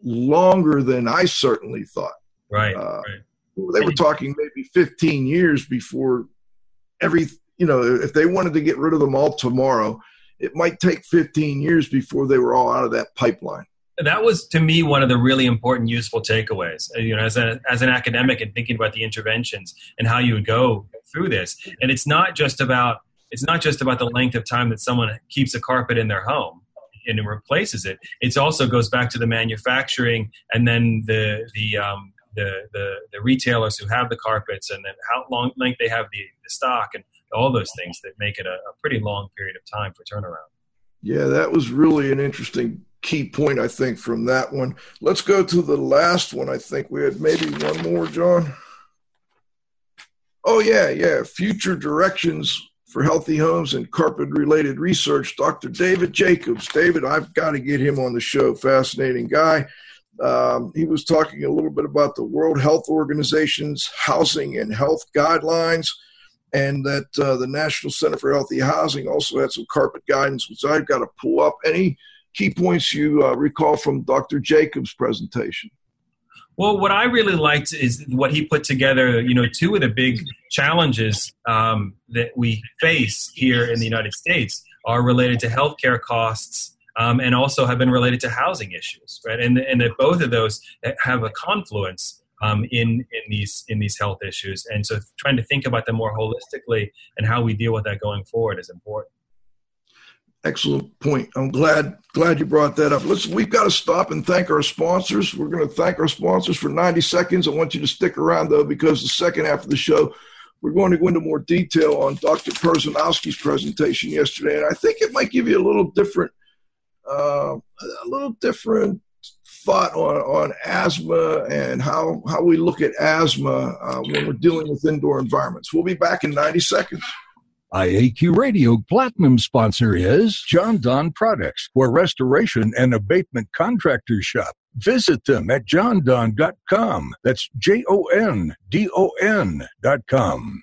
longer than I certainly thought. Right. Uh, right. They were talking maybe 15 years before every you know, if they wanted to get rid of them all tomorrow, it might take 15 years before they were all out of that pipeline. That was to me one of the really important, useful takeaways. Uh, you know, as a as an academic and thinking about the interventions and how you would go through this, and it's not just about it's not just about the length of time that someone keeps a carpet in their home and replaces it. It also goes back to the manufacturing and then the the um, the, the, the retailers who have the carpets and then how long length they have the, the stock and all those things that make it a, a pretty long period of time for turnaround. Yeah, that was really an interesting key point, I think, from that one. Let's go to the last one. I think we had maybe one more, John. Oh, yeah, yeah. Future directions for healthy homes and carpet related research. Dr. David Jacobs. David, I've got to get him on the show. Fascinating guy. Um, he was talking a little bit about the World Health Organization's housing and health guidelines and that uh, the National Center for Healthy Housing also had some carpet guidance, which I've got to pull up. Any key points you uh, recall from Dr. Jacobs' presentation? Well, what I really liked is what he put together. You know, two of the big challenges um, that we face here in the United States are related to healthcare costs um, and also have been related to housing issues, right? And, and that both of those have a confluence um, in in these in these health issues. And so, trying to think about them more holistically and how we deal with that going forward is important. Excellent point. I'm glad glad you brought that up. Let's we've got to stop and thank our sponsors. We're going to thank our sponsors for 90 seconds. I want you to stick around though because the second half of the show we're going to go into more detail on Dr. Perzanowski's presentation yesterday, and I think it might give you a little different, uh, a little different thought on, on asthma and how, how we look at asthma uh, when we're dealing with indoor environments. We'll be back in 90 seconds. IAQ Radio Platinum sponsor is Jon-Don Products, where restoration and abatement contractors shop. Visit them at jondon.com. That's J O N D O N.com.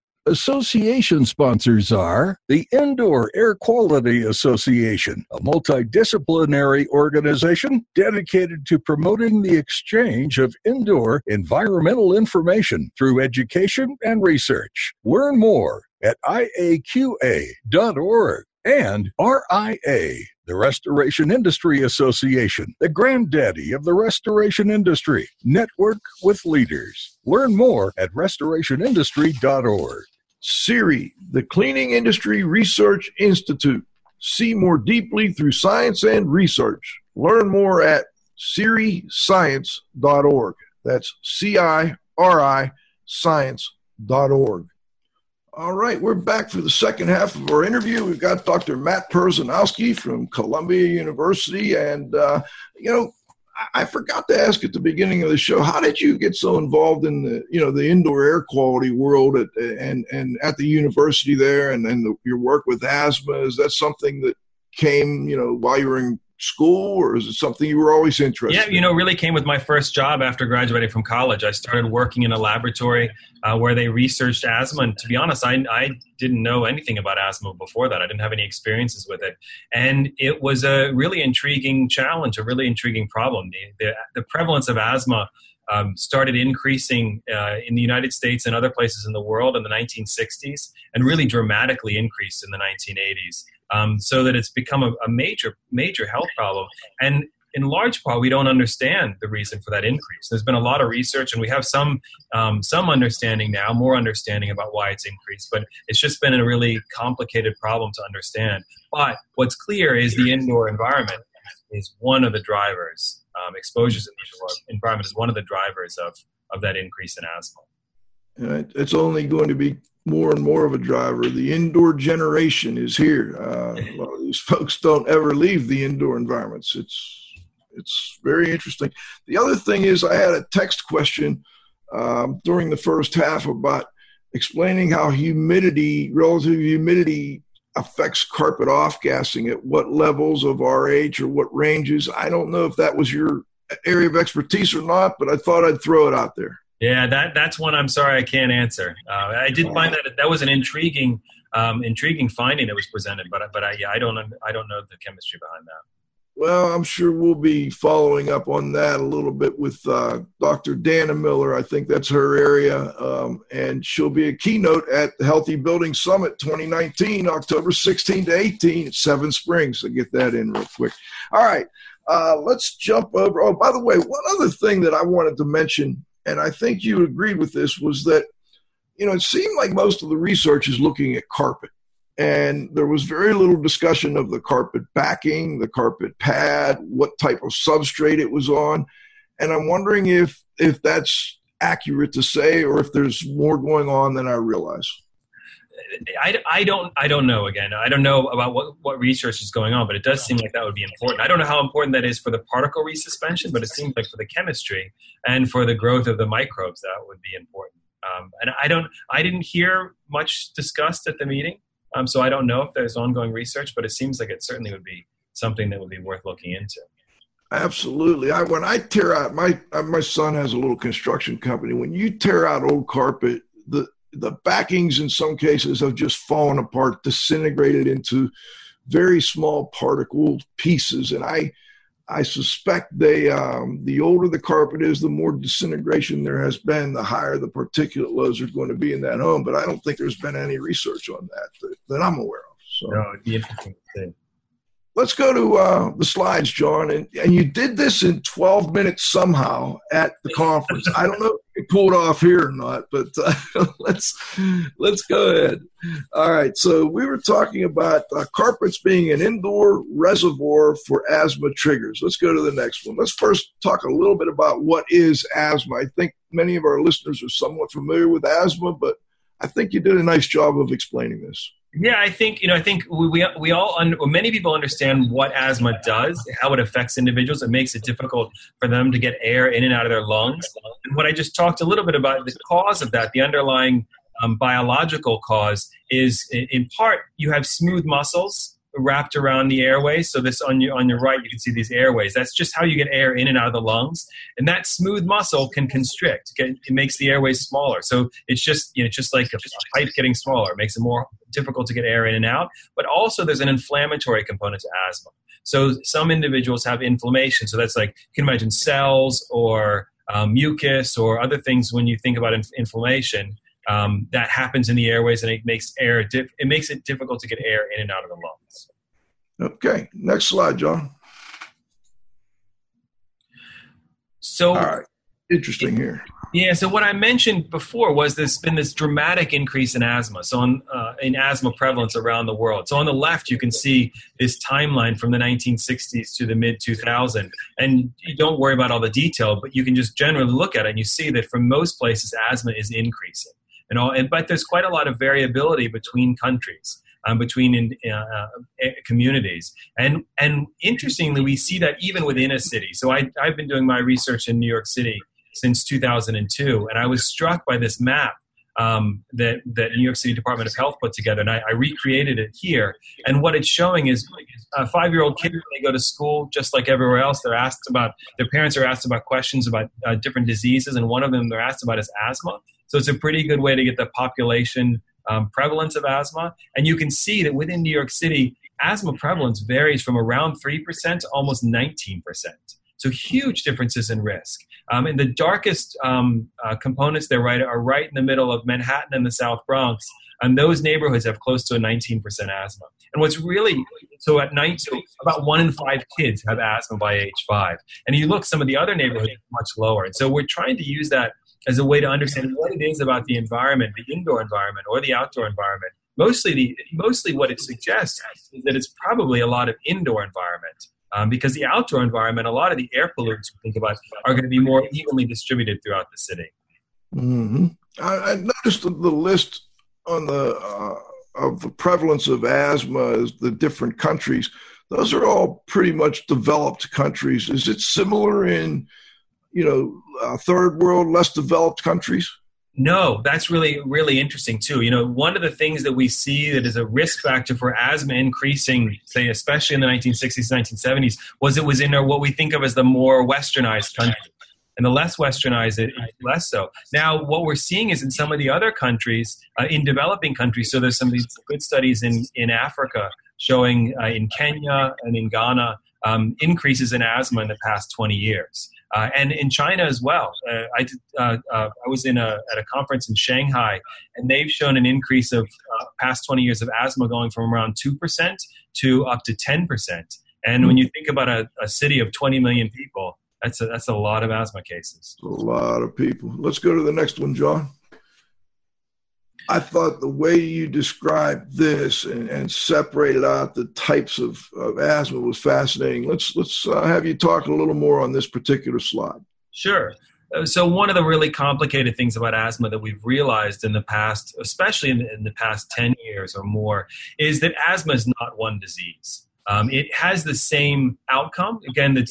Association sponsors are the Indoor Air Quality Association, a multidisciplinary organization dedicated to promoting the exchange of indoor environmental information through education and research. Learn more at iaqa.org and RIA, the Restoration Industry Association, the granddaddy of the restoration industry. Network with leaders. Learn more at restorationindustry.org. CIRI, the Cleaning Industry Research Institute. See more deeply through science and research. Learn more at ciriscience.org. That's C I R I science.org. All right, we're back for the second half of our interview. We've got Dr. Matt Perzanowski from Columbia University. And, uh, you know, I forgot to ask at the beginning of the show, how did you get so involved in the, you know, the indoor air quality world at, and, and at the university there and, and the, your work with asthma? Is that something that came, you know, while you were in school or is it something you were always interested yeah you know really came with my first job after graduating from college. I started working in a laboratory uh, where they researched asthma and to be honest I, I didn't know anything about asthma before that. I didn't have any experiences with it. And it was a really intriguing challenge a really intriguing problem. The, the, the prevalence of asthma um, started increasing uh, in the United States and other places in the world in the 1960s and really dramatically increased in the 1980s um, so that it's become a, a major, major health problem. And in large part, we don't understand the reason for that increase. There's been a lot of research, and we have some um, some understanding now, more understanding about why it's increased. But it's just been a really complicated problem to understand. But what's clear is the indoor environment is one of the drivers. Um, exposures in the indoor environment is one of the drivers of of that increase in asthma. It's only going to be more and more of a driver. The indoor generation is here. Uh, a lot of these folks don't ever leave the indoor environments. It's it's very interesting. The other thing is, I had a text question um, during the first half about explaining how humidity, relative humidity, affects carpet off gassing at what levels of RH or what ranges. I don't know if that was your area of expertise or not, but I thought I'd throw it out there. Yeah, that that's one I'm sorry I can't answer. Uh, I did find that that was an intriguing um, intriguing finding that was presented, but but I, yeah, I don't I don't know the chemistry behind that. Well, I'm sure we'll be following up on that a little bit with uh, Dr. Dannemiller. I think that's her area. Um, and she'll be a keynote at the Healthy Building Summit 2019, October 16 to 18 at Seven Springs. So get that in real quick. All right. Uh, let's jump over. Oh, by the way, one other thing that I wanted to mention and I think you agreed with this, was that, you know, it seemed like most of the research is looking at carpet. And there was very little discussion of the carpet backing, the carpet pad, what type of substrate it was on. And I'm wondering if if that's accurate to say or if there's more going on than I realize. I, I don't I don't know again I don't know about what, what research is going on but it does seem like that would be important I don't know how important that is for the particle resuspension but it seems like for the chemistry and for the growth of the microbes that would be important um, and I don't I didn't hear much discussed at the meeting um, so I don't know if there's ongoing research but it seems like it certainly would be something that would be worth looking into Absolutely. I when I tear out my my son has a little construction company. When you tear out old carpet, the the backings in some cases have just fallen apart, disintegrated into very small particle pieces. And I, I suspect they, um, the older the carpet is, the more disintegration there has been, the higher the particulate loads are going to be in that home. But I don't think there's been any research on that that, that I'm aware of. So. No, it'd be interesting to see let's go to uh, the slides, John. And, and you did this in 12 minutes somehow at the conference. I don't know if you pull it off here or not, but uh, let's let's go ahead. All right, so we were talking about uh, carpets being an indoor reservoir for asthma triggers. Let's go to the next one. Let's first talk a little bit about what is asthma. I think many of our listeners are somewhat familiar with asthma, but I think you did a nice job of explaining this. Yeah, I think you know. I think we we, we all un, many people understand what asthma does, how it affects individuals. It makes it difficult for them to get air in and out of their lungs. And what I just talked a little bit about the cause of that, the underlying um, biological cause, is in, in part you have smooth muscles wrapped around the airways. So this on your on your right, you can see these airways. That's just how you get air in and out of the lungs. And that smooth muscle can constrict. It makes the airways smaller. So it's just you know just like a pipe getting smaller. It makes it more difficult to get air in and out. But also there's an inflammatory component to asthma. So some individuals have inflammation. So that's like you can imagine cells or um, mucus or other things when you think about inf- inflammation. Um, that happens in the airways and it makes air it makes it difficult to get air in and out of the lungs. Okay, next slide, John. So, all right, interesting here. Yeah. So what I mentioned before was there's been this dramatic increase in asthma. So on, uh, in asthma prevalence around the world. So on the left, you can see this timeline from the 1960s to the mid 2000s, and you don't worry about all the detail, but you can just generally look at it and you see that for most places, asthma is increasing. And all, and, but there's quite a lot of variability between countries um, between in, uh, uh, communities. And and interestingly, we see that even within a city. So I, I've been doing my research in New York City since 2002, and I was struck by this map um, that that New York City Department of Health put together, and I, I recreated it here. And what it's showing is a five-year-old kid when they go to school, just like everywhere else, they're asked about their parents are asked about questions about uh, different diseases, and one of them they're asked about is asthma. So it's a pretty good way to get the population um, prevalence of asthma. And you can see that within New York City, asthma prevalence varies from around 3% to almost 19%. So huge differences in risk. Um, and the darkest um, uh, components there right, are right in the middle of Manhattan and the South Bronx. And those neighborhoods have close to a 19% asthma. And what's really so at night, so about one in five kids have asthma by age five. And you look, some of the other neighborhoods much lower. And so we're trying to use that as a way to understand what it is about the environment, the indoor environment or the outdoor environment. Mostly, the, mostly what it suggests is that it's probably a lot of indoor environment. Um, because the outdoor environment, a lot of the air pollutants we think about are going to be more evenly distributed throughout the city. Mm-hmm. I, I, noticed the, list on the uh, of the prevalence of asthma as the different countries. Those are all pretty much developed countries. Is it similar in you know, uh, third world, less developed countries? No, that's really, really interesting too. You know, one of the things that we see that is a risk factor for asthma increasing, say, especially in the 1960s, 1970s, was it was in our, what we think of as the more westernized country. And the less westernized, it less so. Now, what we're seeing is in some of the other countries, uh, in developing countries, so there's some of these good studies in, in Africa showing uh, in Kenya and in Ghana um, increases in asthma in the past 20 years. Uh, and in China as well. Uh, I, did, uh, uh I was in a, at a conference in Shanghai, and they've shown an increase of uh, past 20 years of asthma going from around 2% to up to 10%. And when you think about a, a city of 20 million people, that's a, that's a lot of asthma cases. A lot of people. Let's go to the next one, John. I thought the way you described this and, and separated out the types of, of asthma was fascinating. Let's let's uh, have you talk a little more on this particular slide. Sure. Uh, so one of the really complicated things about asthma that we've realized in the past, especially in the, in the past ten years or more, is that asthma is not one disease. Um, it has the same outcome. Again, the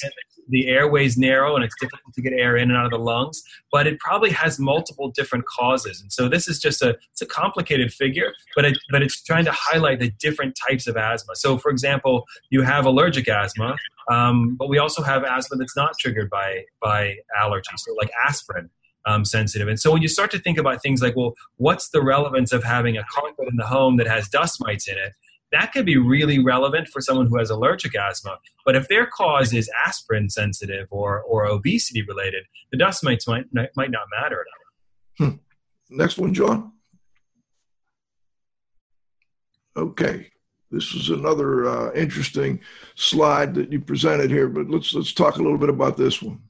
the airways narrow and it's difficult to get air in and out of the lungs, but it probably has multiple different causes. And so this is just a it's a complicated figure, but it, but it's trying to highlight the different types of asthma. So for example, you have allergic asthma, um, but we also have asthma that's not triggered by by allergies, so like aspirin. Um, sensitive. And so when you start to think about things like, well, what's the relevance of having a carpet in the home that has dust mites in it? That could be really relevant for someone who has allergic asthma. But if their cause is aspirin sensitive or, or obesity related, the dust mites might, might not matter at all. Hmm. Next one, John. Okay. This is another uh, interesting slide that you presented here, but let's let's talk a little bit about this one.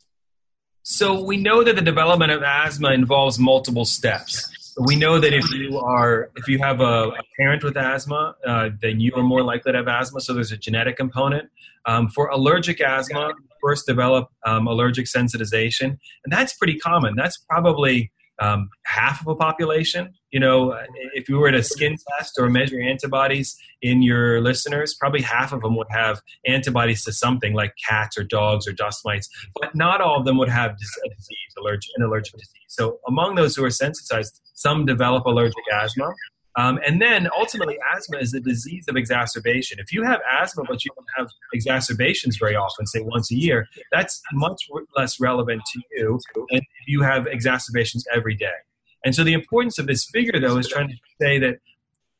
So we know that the development of asthma involves multiple steps. We know that if you are if you have a, a parent with asthma, uh, then you are more likely to have asthma. So there's a genetic component. Um, for allergic asthma, first develop um, allergic sensitization, and that's pretty common. That's probably um, half of a population. You know, if you were to skin test or measure antibodies in your listeners, probably half of them would have antibodies to something like cats or dogs or dust mites, but not all of them would have a disease, allergic, an allergic disease. So among those who are sensitized, some develop allergic asthma. Um, and then ultimately, asthma is a disease of exacerbation. If you have asthma, but you don't have exacerbations very often, say once a year, that's much less relevant to you than if you have exacerbations every day. And so the importance of this figure, though, is trying to say that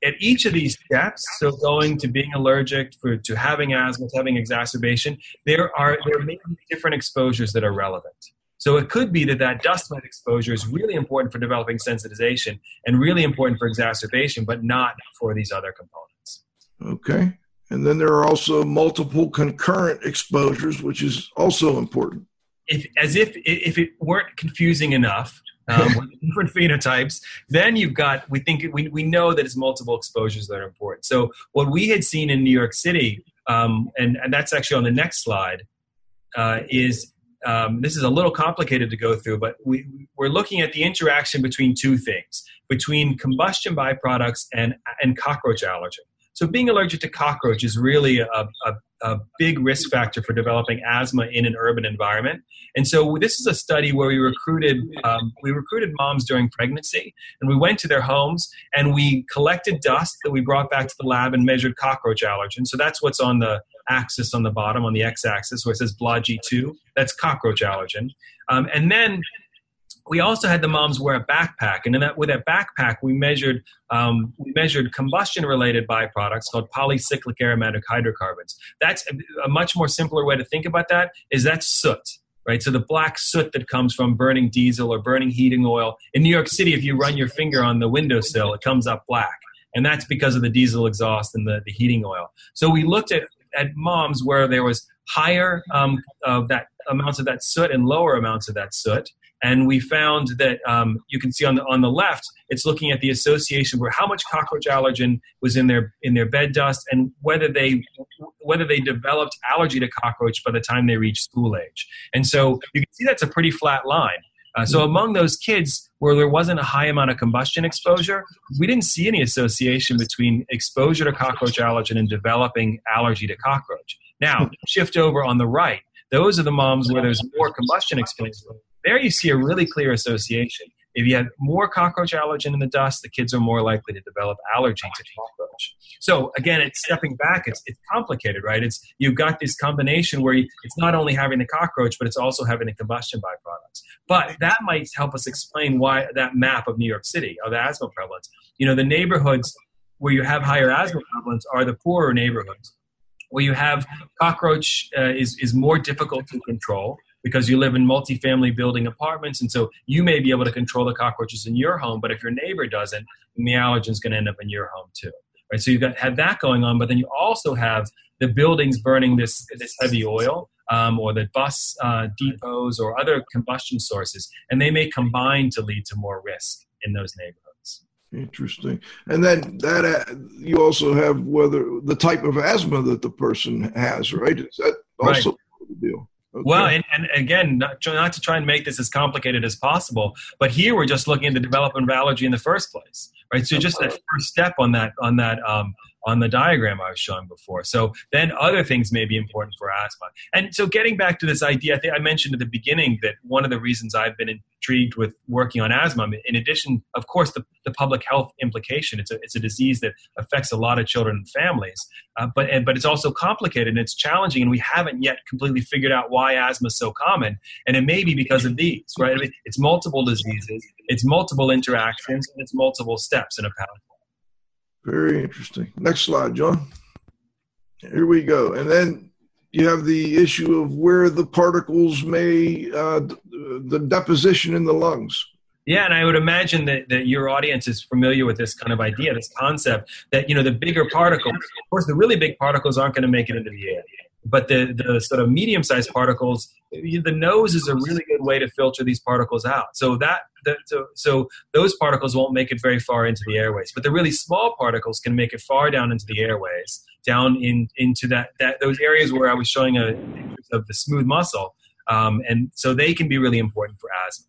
at each of these steps, so going to being allergic, for, to having asthma, to having exacerbation, there are there may be different exposures that are relevant. So it could be that that dust mite exposure is really important for developing sensitization and really important for exacerbation, but not for these other components. Okay. And then there are also multiple concurrent exposures, which is also important. If, as if if it weren't confusing enough, um, different phenotypes, then you've got we think we, we know that it's multiple exposures that are important. So what we had seen in New York City, um, and, and that's actually on the next slide, uh, is um, this is a little complicated to go through, but we, we're looking at the interaction between two things between combustion byproducts and, and cockroach allergen. So, being allergic to cockroach is really a, a, a, big risk factor for developing asthma in an urban environment. And so, this is a study where we recruited um, we recruited moms during pregnancy, and we went to their homes and we collected dust that we brought back to the lab and measured cockroach allergen. So that's what's on the axis on the bottom, on the x-axis, where it says BLA-G2. That's cockroach allergen. Um, and then we also had the moms wear a backpack, and in that with that backpack, we measured um, we measured combustion-related byproducts called polycyclic aromatic hydrocarbons. That's a, a, much more simpler way to think about that. Is that soot, right? So the black soot that comes from burning diesel or burning heating oil in New York City, if you run your finger on the windowsill, it comes up black, and that's because of the diesel exhaust and the, the heating oil. So we looked at at moms where there was higher um, of that amounts of that soot and lower amounts of that soot. And we found that um, you can see on the on the left, it's looking at the association where how much cockroach allergen was in their in their bed dust, and whether they whether they developed allergy to cockroach by the time they reached school age. And so you can see that's a pretty flat line. Uh, so among those kids where there wasn't a high amount of combustion exposure, we didn't see any association between exposure to cockroach allergen and developing allergy to cockroach. Now, shift over on the right. Those are the moms where there's more combustion exposure. There you see a really clear association. If you have more cockroach allergen in the dust, the kids are more likely to develop allergy to cockroach. So again, it's stepping back. It's, it's complicated, right? It's you've got this combination where you, it's not only having the cockroach, but it's also having the combustion byproducts. But that might help us explain why that map of New York City of the asthma prevalence. You know, the neighborhoods where you have higher asthma prevalence are the poorer neighborhoods. Where you have cockroach uh, is is more difficult to control because you live in multifamily building apartments, and so you may be able to control the cockroaches in your home, but if your neighbor doesn't, the allergen is going to end up in your home too. Right? So you've got have that going on, but then you also have the buildings burning this this heavy oil, um, or the bus uh, depots or other combustion sources, and they may combine to lead to more risk in those neighborhoods. Interesting. And then that uh, you also have whether the type of asthma that the person has, right? Is that also right. the deal? Okay. Well, and, and again, not, not, to try and make this as complicated as possible, but here we're just looking at the development of allergy in the first place, right? So just that first step on that on that um, on the diagram I was showing before. So then other things may be important for asthma. And so getting back to this idea, I think I mentioned at the beginning that one of the reasons I've been intrigued with working on asthma, in addition, of course, the, the public health implication, it's a, it's a disease that affects a lot of children and families, uh, but, and, but it's also complicated and it's challenging and we haven't yet completely figured out why asthma is so common. And it may be because of these, right? I mean, it's multiple diseases, it's multiple interactions, and it's multiple steps in a pathway. Very interesting. Next slide, John. Here we go. And then you have the issue of where the particles may, uh, the deposition in the lungs. Yeah, and I would imagine that, that your audience is familiar with this kind of idea, this concept that, you know, the bigger particles, of course, the really big particles aren't going to make it into the air. But the, the sort of medium sized particles, the nose is a really good way to filter these particles out. So that, that so, so those particles won't make it very far into the airways, but the really small particles can make it far down into the airways, down in into that that those areas where I was showing a of the smooth muscle, um, and so they can be really important for asthma.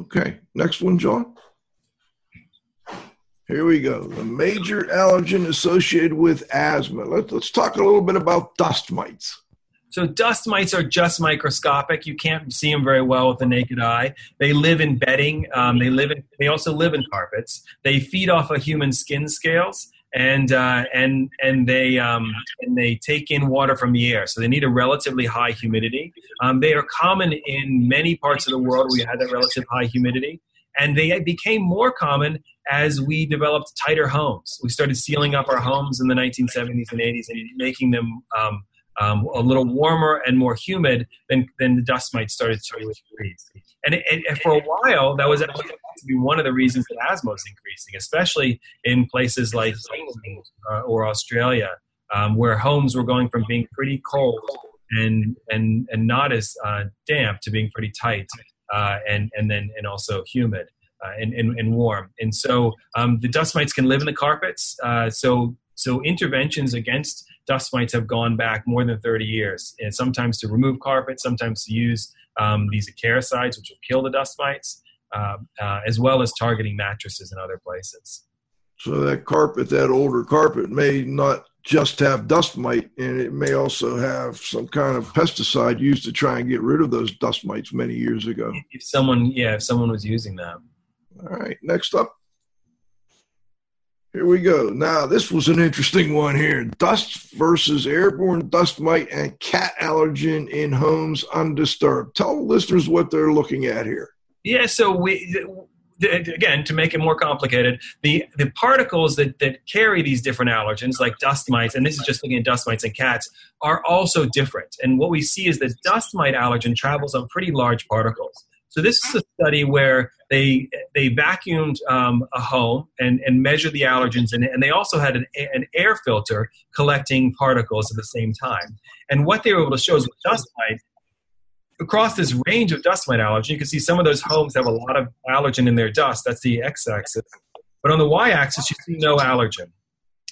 Okay, next one, John. Here we go. The major allergen associated with asthma. Let's, let's talk a little bit about dust mites. So dust mites are just microscopic. You can't see them very well with the naked eye. They live in bedding. Um, they live in. They also live in carpets. They feed off of human skin scales, and uh, and and they um, and they take in water from the air. So they need a relatively high humidity. Um, they are common in many parts of the world where you have that relative high humidity and they became more common as we developed tighter homes. We started sealing up our homes in the 1970s and 80s and making them um, um, a little warmer and more humid than, than the dust mites started to increase. And, and for a while, that was actually to be one of the reasons that asthma was increasing, especially in places like England uh, or Australia, um, where homes were going from being pretty cold and and and not as uh, damp to being pretty tight uh, and and then and also humid uh, and, and, and warm. And so um, the dust mites can live in the carpets. Uh, so so interventions against dust mites have gone back more than 30 years, and sometimes to remove carpets, sometimes to use um, these acaricides, which will kill the dust mites, uh, uh, as well as targeting mattresses and other places. So that carpet, that older carpet, may not just have dust mite, and it may also have some kind of pesticide used to try and get rid of those dust mites many years ago. If someone, yeah, if someone was using them. All right, next up. Here we go. Now, this was an interesting one here. Dust versus airborne dust mite and cat allergen in homes undisturbed. Tell listeners what they're looking at here. Yeah, so we again, to make it more complicated, the, the particles that, that carry these different allergens, like dust mites, and this is just looking at dust mites and cats, are also different. And what we see is that dust mite allergen travels on pretty large particles. So this is a study where they they vacuumed um, a home and, and measured the allergens in it, and they also had an, an air filter collecting particles at the same time. And what they were able to show is with dust mite, across this range of dust mite allergen, you can see some of those homes have a lot of allergen in their dust. That's the x-axis. But on the y-axis, you see no allergen.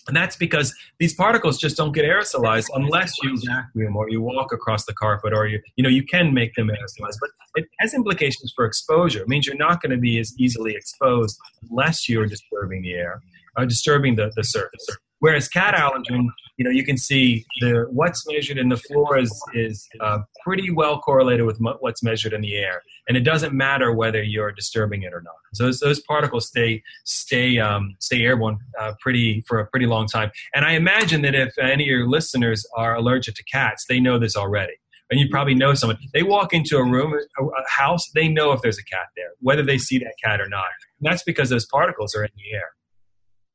And that's because these particles just don't get aerosolized unless you vacuum or you walk across the carpet or you, you know, you can make them aerosolized. But it has implications for exposure. It means you're not going to be as easily exposed unless you're disturbing the air, or uh, disturbing the, the surface. Whereas cat allergen, you know, you can see the what's measured in the floor is is uh, pretty well correlated with what's measured in the air, and it doesn't matter whether you're disturbing it or not. So those, those particles stay stay um, stay airborne uh, pretty for a pretty long time. And I imagine that if any of your listeners are allergic to cats, they know this already. And you probably know someone. They walk into a room, a, a house, they know if there's a cat there, whether they see that cat or not. And that's because those particles are in the air.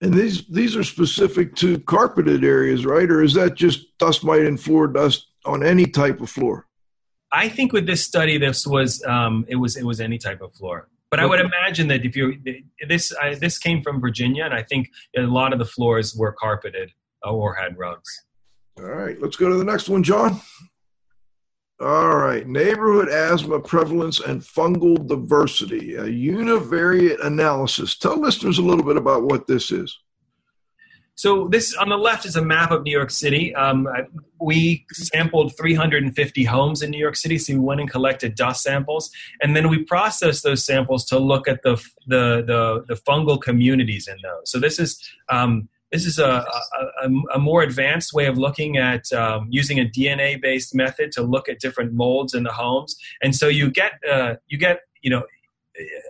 And these these are specific to carpeted areas, right? Or is that just dust mite and floor dust on any type of floor? I think with this study, this was um, it was it was any type of floor. But. I would imagine that if you this I, this came from Virginia, and I think a lot of the floors were carpeted or had rugs. All right, let's go to the next one, John. All right, neighborhood asthma prevalence and fungal diversity, a univariate analysis. Tell listeners a little bit about what this is. So this on the left is a map of New York City. Um, we sampled 350 homes in New York City, so we went and collected dust samples, and then we processed those samples to look at the the the, the fungal communities in those. So this is um, this is a, a, a, more advanced way of looking at um, using a DNA based method to look at different molds in the homes. And so you get, uh, you get, you know,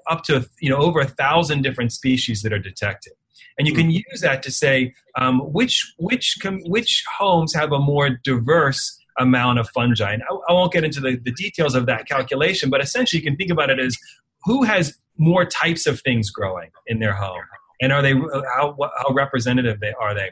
up to, you know, over a thousand different species that are detected. And you can hmm. use that to say um, which, which, com- which homes have a more diverse amount of fungi. And I, I won't get into the, the details of that calculation, but essentially you can think about it as who has more types of things growing in their home and are they how how representative they are they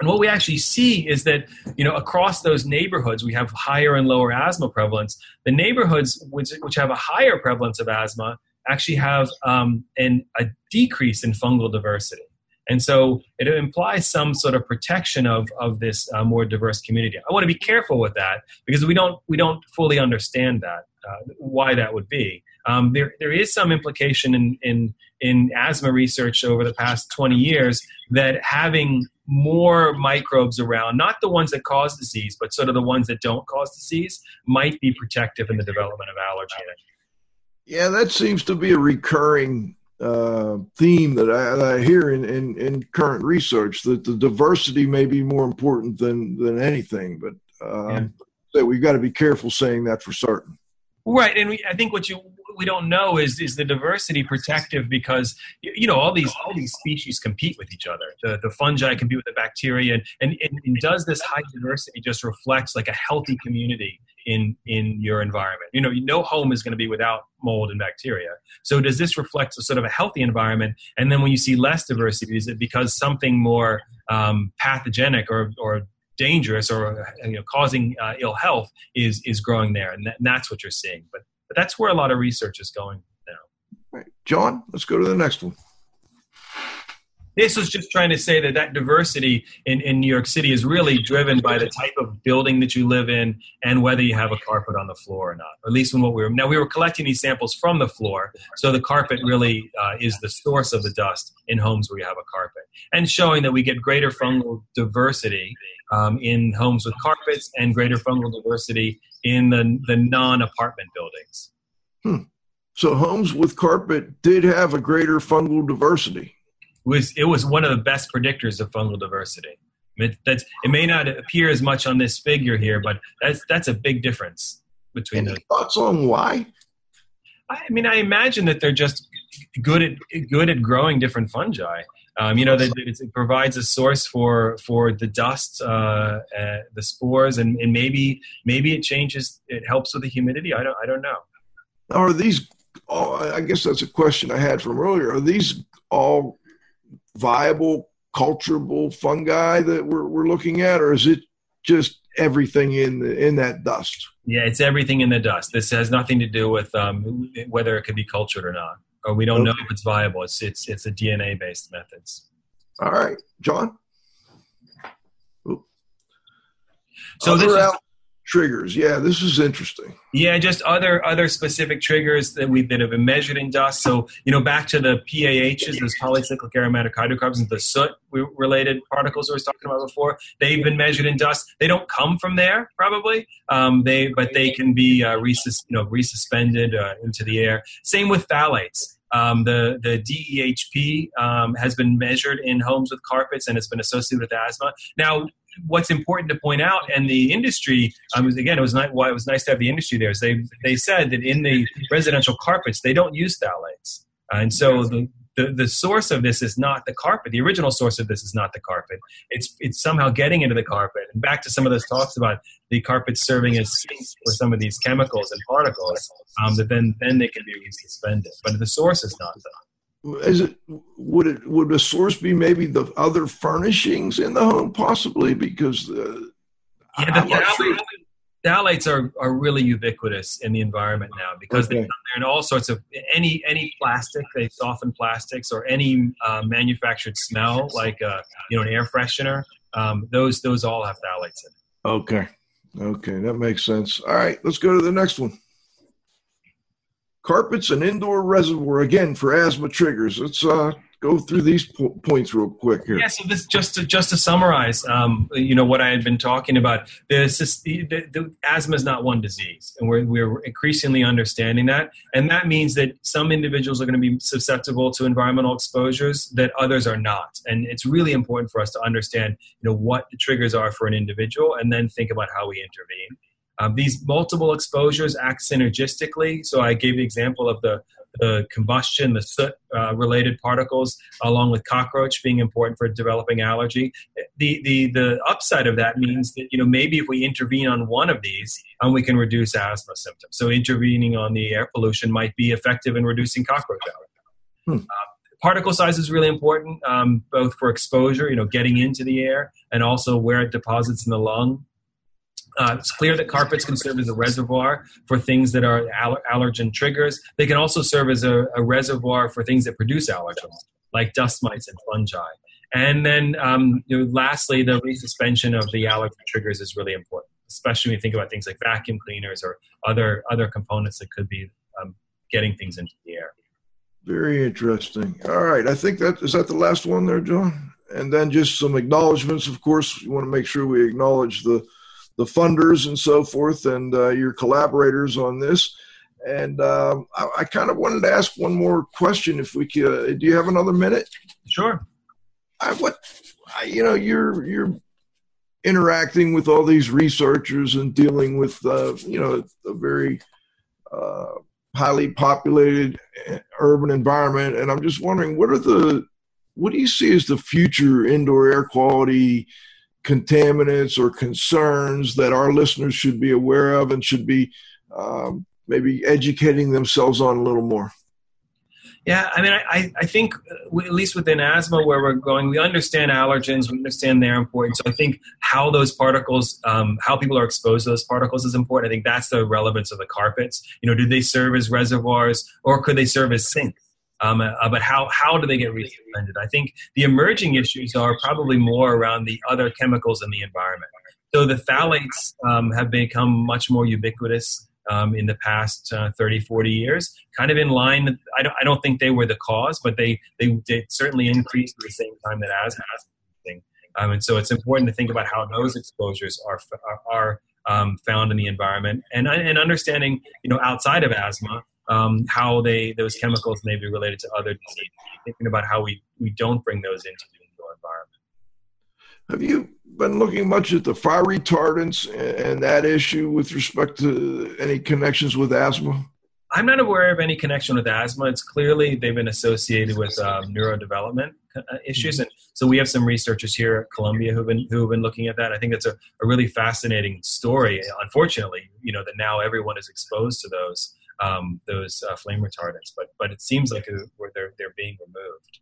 and what we actually see is that you know across those neighborhoods we have higher and lower asthma prevalence the neighborhoods which, which have a higher prevalence of asthma actually have um, an, a decrease in fungal diversity And so it implies some sort of protection of, of this uh, more diverse community. I want to be careful with that because we don't, we don't fully understand that, uh, why that would be. Um, there, there is some implication in, in, in asthma research over the past 20 years that having more microbes around, not the ones that cause disease, but sort of the ones that don't cause disease, might be protective in the development of allergy. Yeah, that seems to be a recurring uh, theme that I, that I hear in, in, in, current research that the diversity may be more important than than anything. But um, yeah. that we've got to be careful saying that for certain. Right, and we, I think what you we don't know is is the diversity protective because you know all these all these species compete with each other. The the fungi compete with the bacteria, and and, and does this high diversity just reflects like a healthy community in in your environment? You know, no home is going to be without mold and bacteria. So does this reflect a sort of a healthy environment? And then when you see less diversity, is it because something more um, pathogenic or or dangerous or you know, causing uh, ill health is is growing there, and, that, and, that's what you're seeing. But but that's where a lot of research is going now. Right, John, let's go to the next one. This was just trying to say that that diversity in, in New York City is really driven by the type of building that you live in and whether you have a carpet on the floor or not. Or at least when what we were now we were collecting these samples from the floor, so the carpet really uh, is the source of the dust in homes where you have a carpet, and showing that we get greater fungal diversity um, in homes with carpets and greater fungal diversity in the, the non apartment buildings. Hmm. So homes with carpet did have a greater fungal diversity. It was, it was one of the best predictors of fungal diversity. It, that's, it may not appear as much on this figure here, but that's, that's a big difference between Any thoughts on why? I mean, I imagine that they're just good at good at growing different fungi. Um, you know, that it provides a source for for the dust, uh, uh, the spores, and, and maybe maybe it changes. It helps with the humidity. I don't I don't know. Are these? All, I guess that's a question I had from earlier. Are these all viable, culturable fungi that we're we're looking at, or is it just everything in the, in that dust? Yeah, it's everything in the dust. This has nothing to do with um, whether it could be cultured or not or we don't okay. know if it's viable. It's it's it's a DNA based methods. All right, John. Oop. So Other this is, triggers. Yeah, this is interesting. Yeah, just other other specific triggers that we that have been measured in dust. So you know, back to the PAHs, those polycyclic aromatic hydrocarbons, the soot related particles we were talking about before. They've been measured in dust. They don't come from there, probably. Um, they but they can be uh, resus- you know resuspended uh, into the air. Same with phthalates. Um, the the DEHP um, has been measured in homes with carpets and it's been associated with asthma. Now, what's important to point out, and the industry, um, again, it was not why it was nice to have the industry there. Is they they said that in the residential carpets they don't use phthalates, uh, and so the, the the source of this is not the carpet. The original source of this is not the carpet. It's it's somehow getting into the carpet. And back to some of those talks about the carpet serving as sinks for some of these chemicals and particles um, that then then they can be resuspended. But the source is not that. Is it would it would the source be maybe the other furnishings in the home possibly because uh, yeah, the, phthalates are, are really ubiquitous in the environment now because okay. they're in all sorts of any any plastic they soften plastics or any uh, manufactured smell like a, uh, you know an air freshener um, those those all have phthalates in it. Okay. Okay. That makes sense. All right. Let's go to the next one. Carpets and indoor reservoir again for asthma triggers. Let's uh go through these po- points real quick here. Yeah, so this just to just to summarize, um, you know what I had been talking about. This is, the, the, the, asthma is not one disease, and we're we're increasingly understanding that, and that means that some individuals are going to be susceptible to environmental exposures that others are not, and it's really important for us to understand, you know, what the triggers are for an individual, and then think about how we intervene. Um, these multiple exposures act synergistically. So I gave the example of the the combustion, the soot uh, related particles, along with cockroach being important for developing allergy. The, the, the upside of that means that, you know, maybe if we intervene on one of these, um, we can reduce asthma symptoms. So intervening on the air pollution might be effective in reducing cockroach allergy. Hmm. Uh, particle size is really important, um, both for exposure, you know, getting into the air, and also where it deposits in the lung. Uh, it's clear that carpets can serve as a reservoir for things that are aller- allergen triggers. They can also serve as a, a, reservoir for things that produce allergens, like dust mites and fungi. And then, um, you know, lastly, the resuspension of the allergen triggers is really important, especially when you think about things like vacuum cleaners or other other components that could be um, getting things into the air. Very interesting. All right, I think that is that the last one there, John. And then just some acknowledgments. Of course, we want to make sure we acknowledge the the funders and so forth, and uh, your collaborators on this. And um, I, I, kind of wanted to ask one more question, if we could. Uh, do you have another minute? Sure. I, what I, you know, you're you're interacting with all these researchers and dealing with uh, you know a very uh, highly populated uh, urban environment, and I'm just wondering what are the what do you see as the future indoor air quality contaminants or concerns that our listeners should be aware of and should be um, maybe educating themselves on a little more? Yeah, I mean, I, I think uh, at least within asthma, where we're going, we understand allergens, we understand their importance. So I think how those particles, um, how people are exposed to those particles is important. I think that's the relevance of the carpets. You know, do they serve as reservoirs or could they serve as sinks? Um, uh, but how, how do they get resuspended? I think the emerging issues are probably more around the other chemicals in the environment. So the phthalates um, have become much more ubiquitous um, in the past uh, 30, 40 years, kind of in line. I don't, I don't think they were the cause, but they, they, they certainly increased at the same time that asthma has. Um, and so it's important to think about how those exposures are, are, are um, found in the environment and, and understanding, you know, outside of asthma, um, how they those chemicals may be related to other diseases. Thinking about how we, we don't bring those into the indoor environment. Have you been looking much at the fire retardants and that issue with respect to any connections with asthma? I'm not aware of any connection with asthma. It's clearly they've been associated with um, neurodevelopment uh, issues, mm-hmm. and so we have some researchers here at Columbia who've been who've been looking at that. I think that's a, a really fascinating story. Unfortunately, you know that now everyone is exposed to those um, those uh, flame retardants, but but it seems like where they're they're being removed.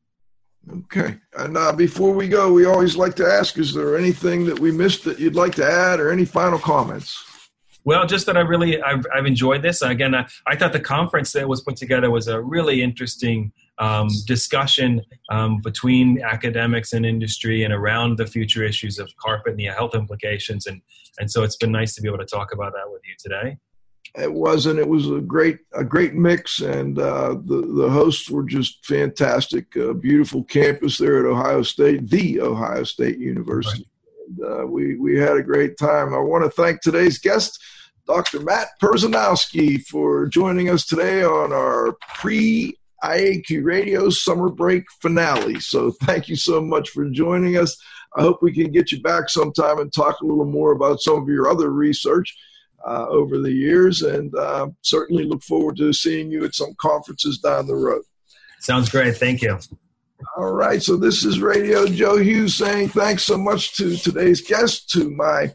Okay. And uh, before we go, we always like to ask: Is there anything that we missed that you'd like to add, or any final comments? Well, just that I really I've, I've enjoyed this. Again, I, I, thought the conference that was put together was a really interesting um, discussion um, between academics and industry and around the future issues of carpet and the health implications. And and so it's been nice to be able to talk about that with you today it wasn't. It was a great a great mix, and uh, the the hosts were just fantastic. A beautiful campus there at Ohio State, the Ohio State University. Right. And, uh, we we had a great time. I want to thank today's guest, Dr. Matt Perzanowski, for joining us today on our pre IAQ Radio summer break finale. So thank you so much for joining us. I hope we can get you back sometime and talk a little more about some of your other research uh, over the years, and uh, certainly look forward to seeing you at some conferences down the road. Sounds great. Thank you. All right. So this is Radio Joe Hughes saying thanks so much to today's guest, to my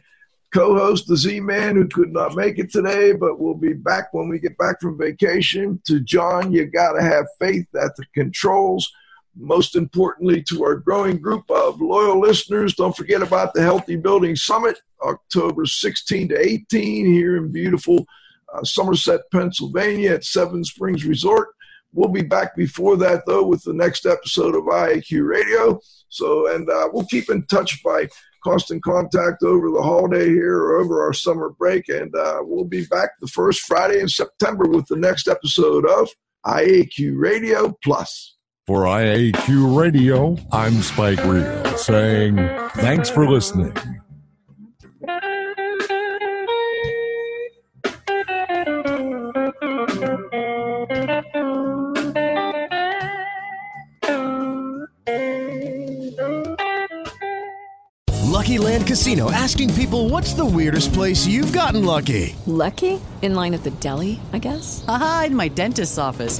co-host, the Z-Man, who could not make it today, but we'll be back when we get back from vacation. To John, you got to have faith that the controls most importantly, to our growing group of loyal listeners, don't forget about the Healthy Building Summit, October 16 to 18 here in beautiful uh, Somerset, Pennsylvania at Seven Springs Resort. We'll be back before that, though, with the next episode of IAQ Radio. So, and uh, we'll keep in touch by constant contact over the holiday here or over our summer break. And uh, we'll be back the first Friday in September with the next episode of IAQ Radio Plus. For IAQ Radio, I'm Spike Real saying thanks for listening. Lucky Land Casino asking people what's the weirdest place you've gotten lucky? Lucky? In line at the deli, I guess? Aha, in my dentist's office.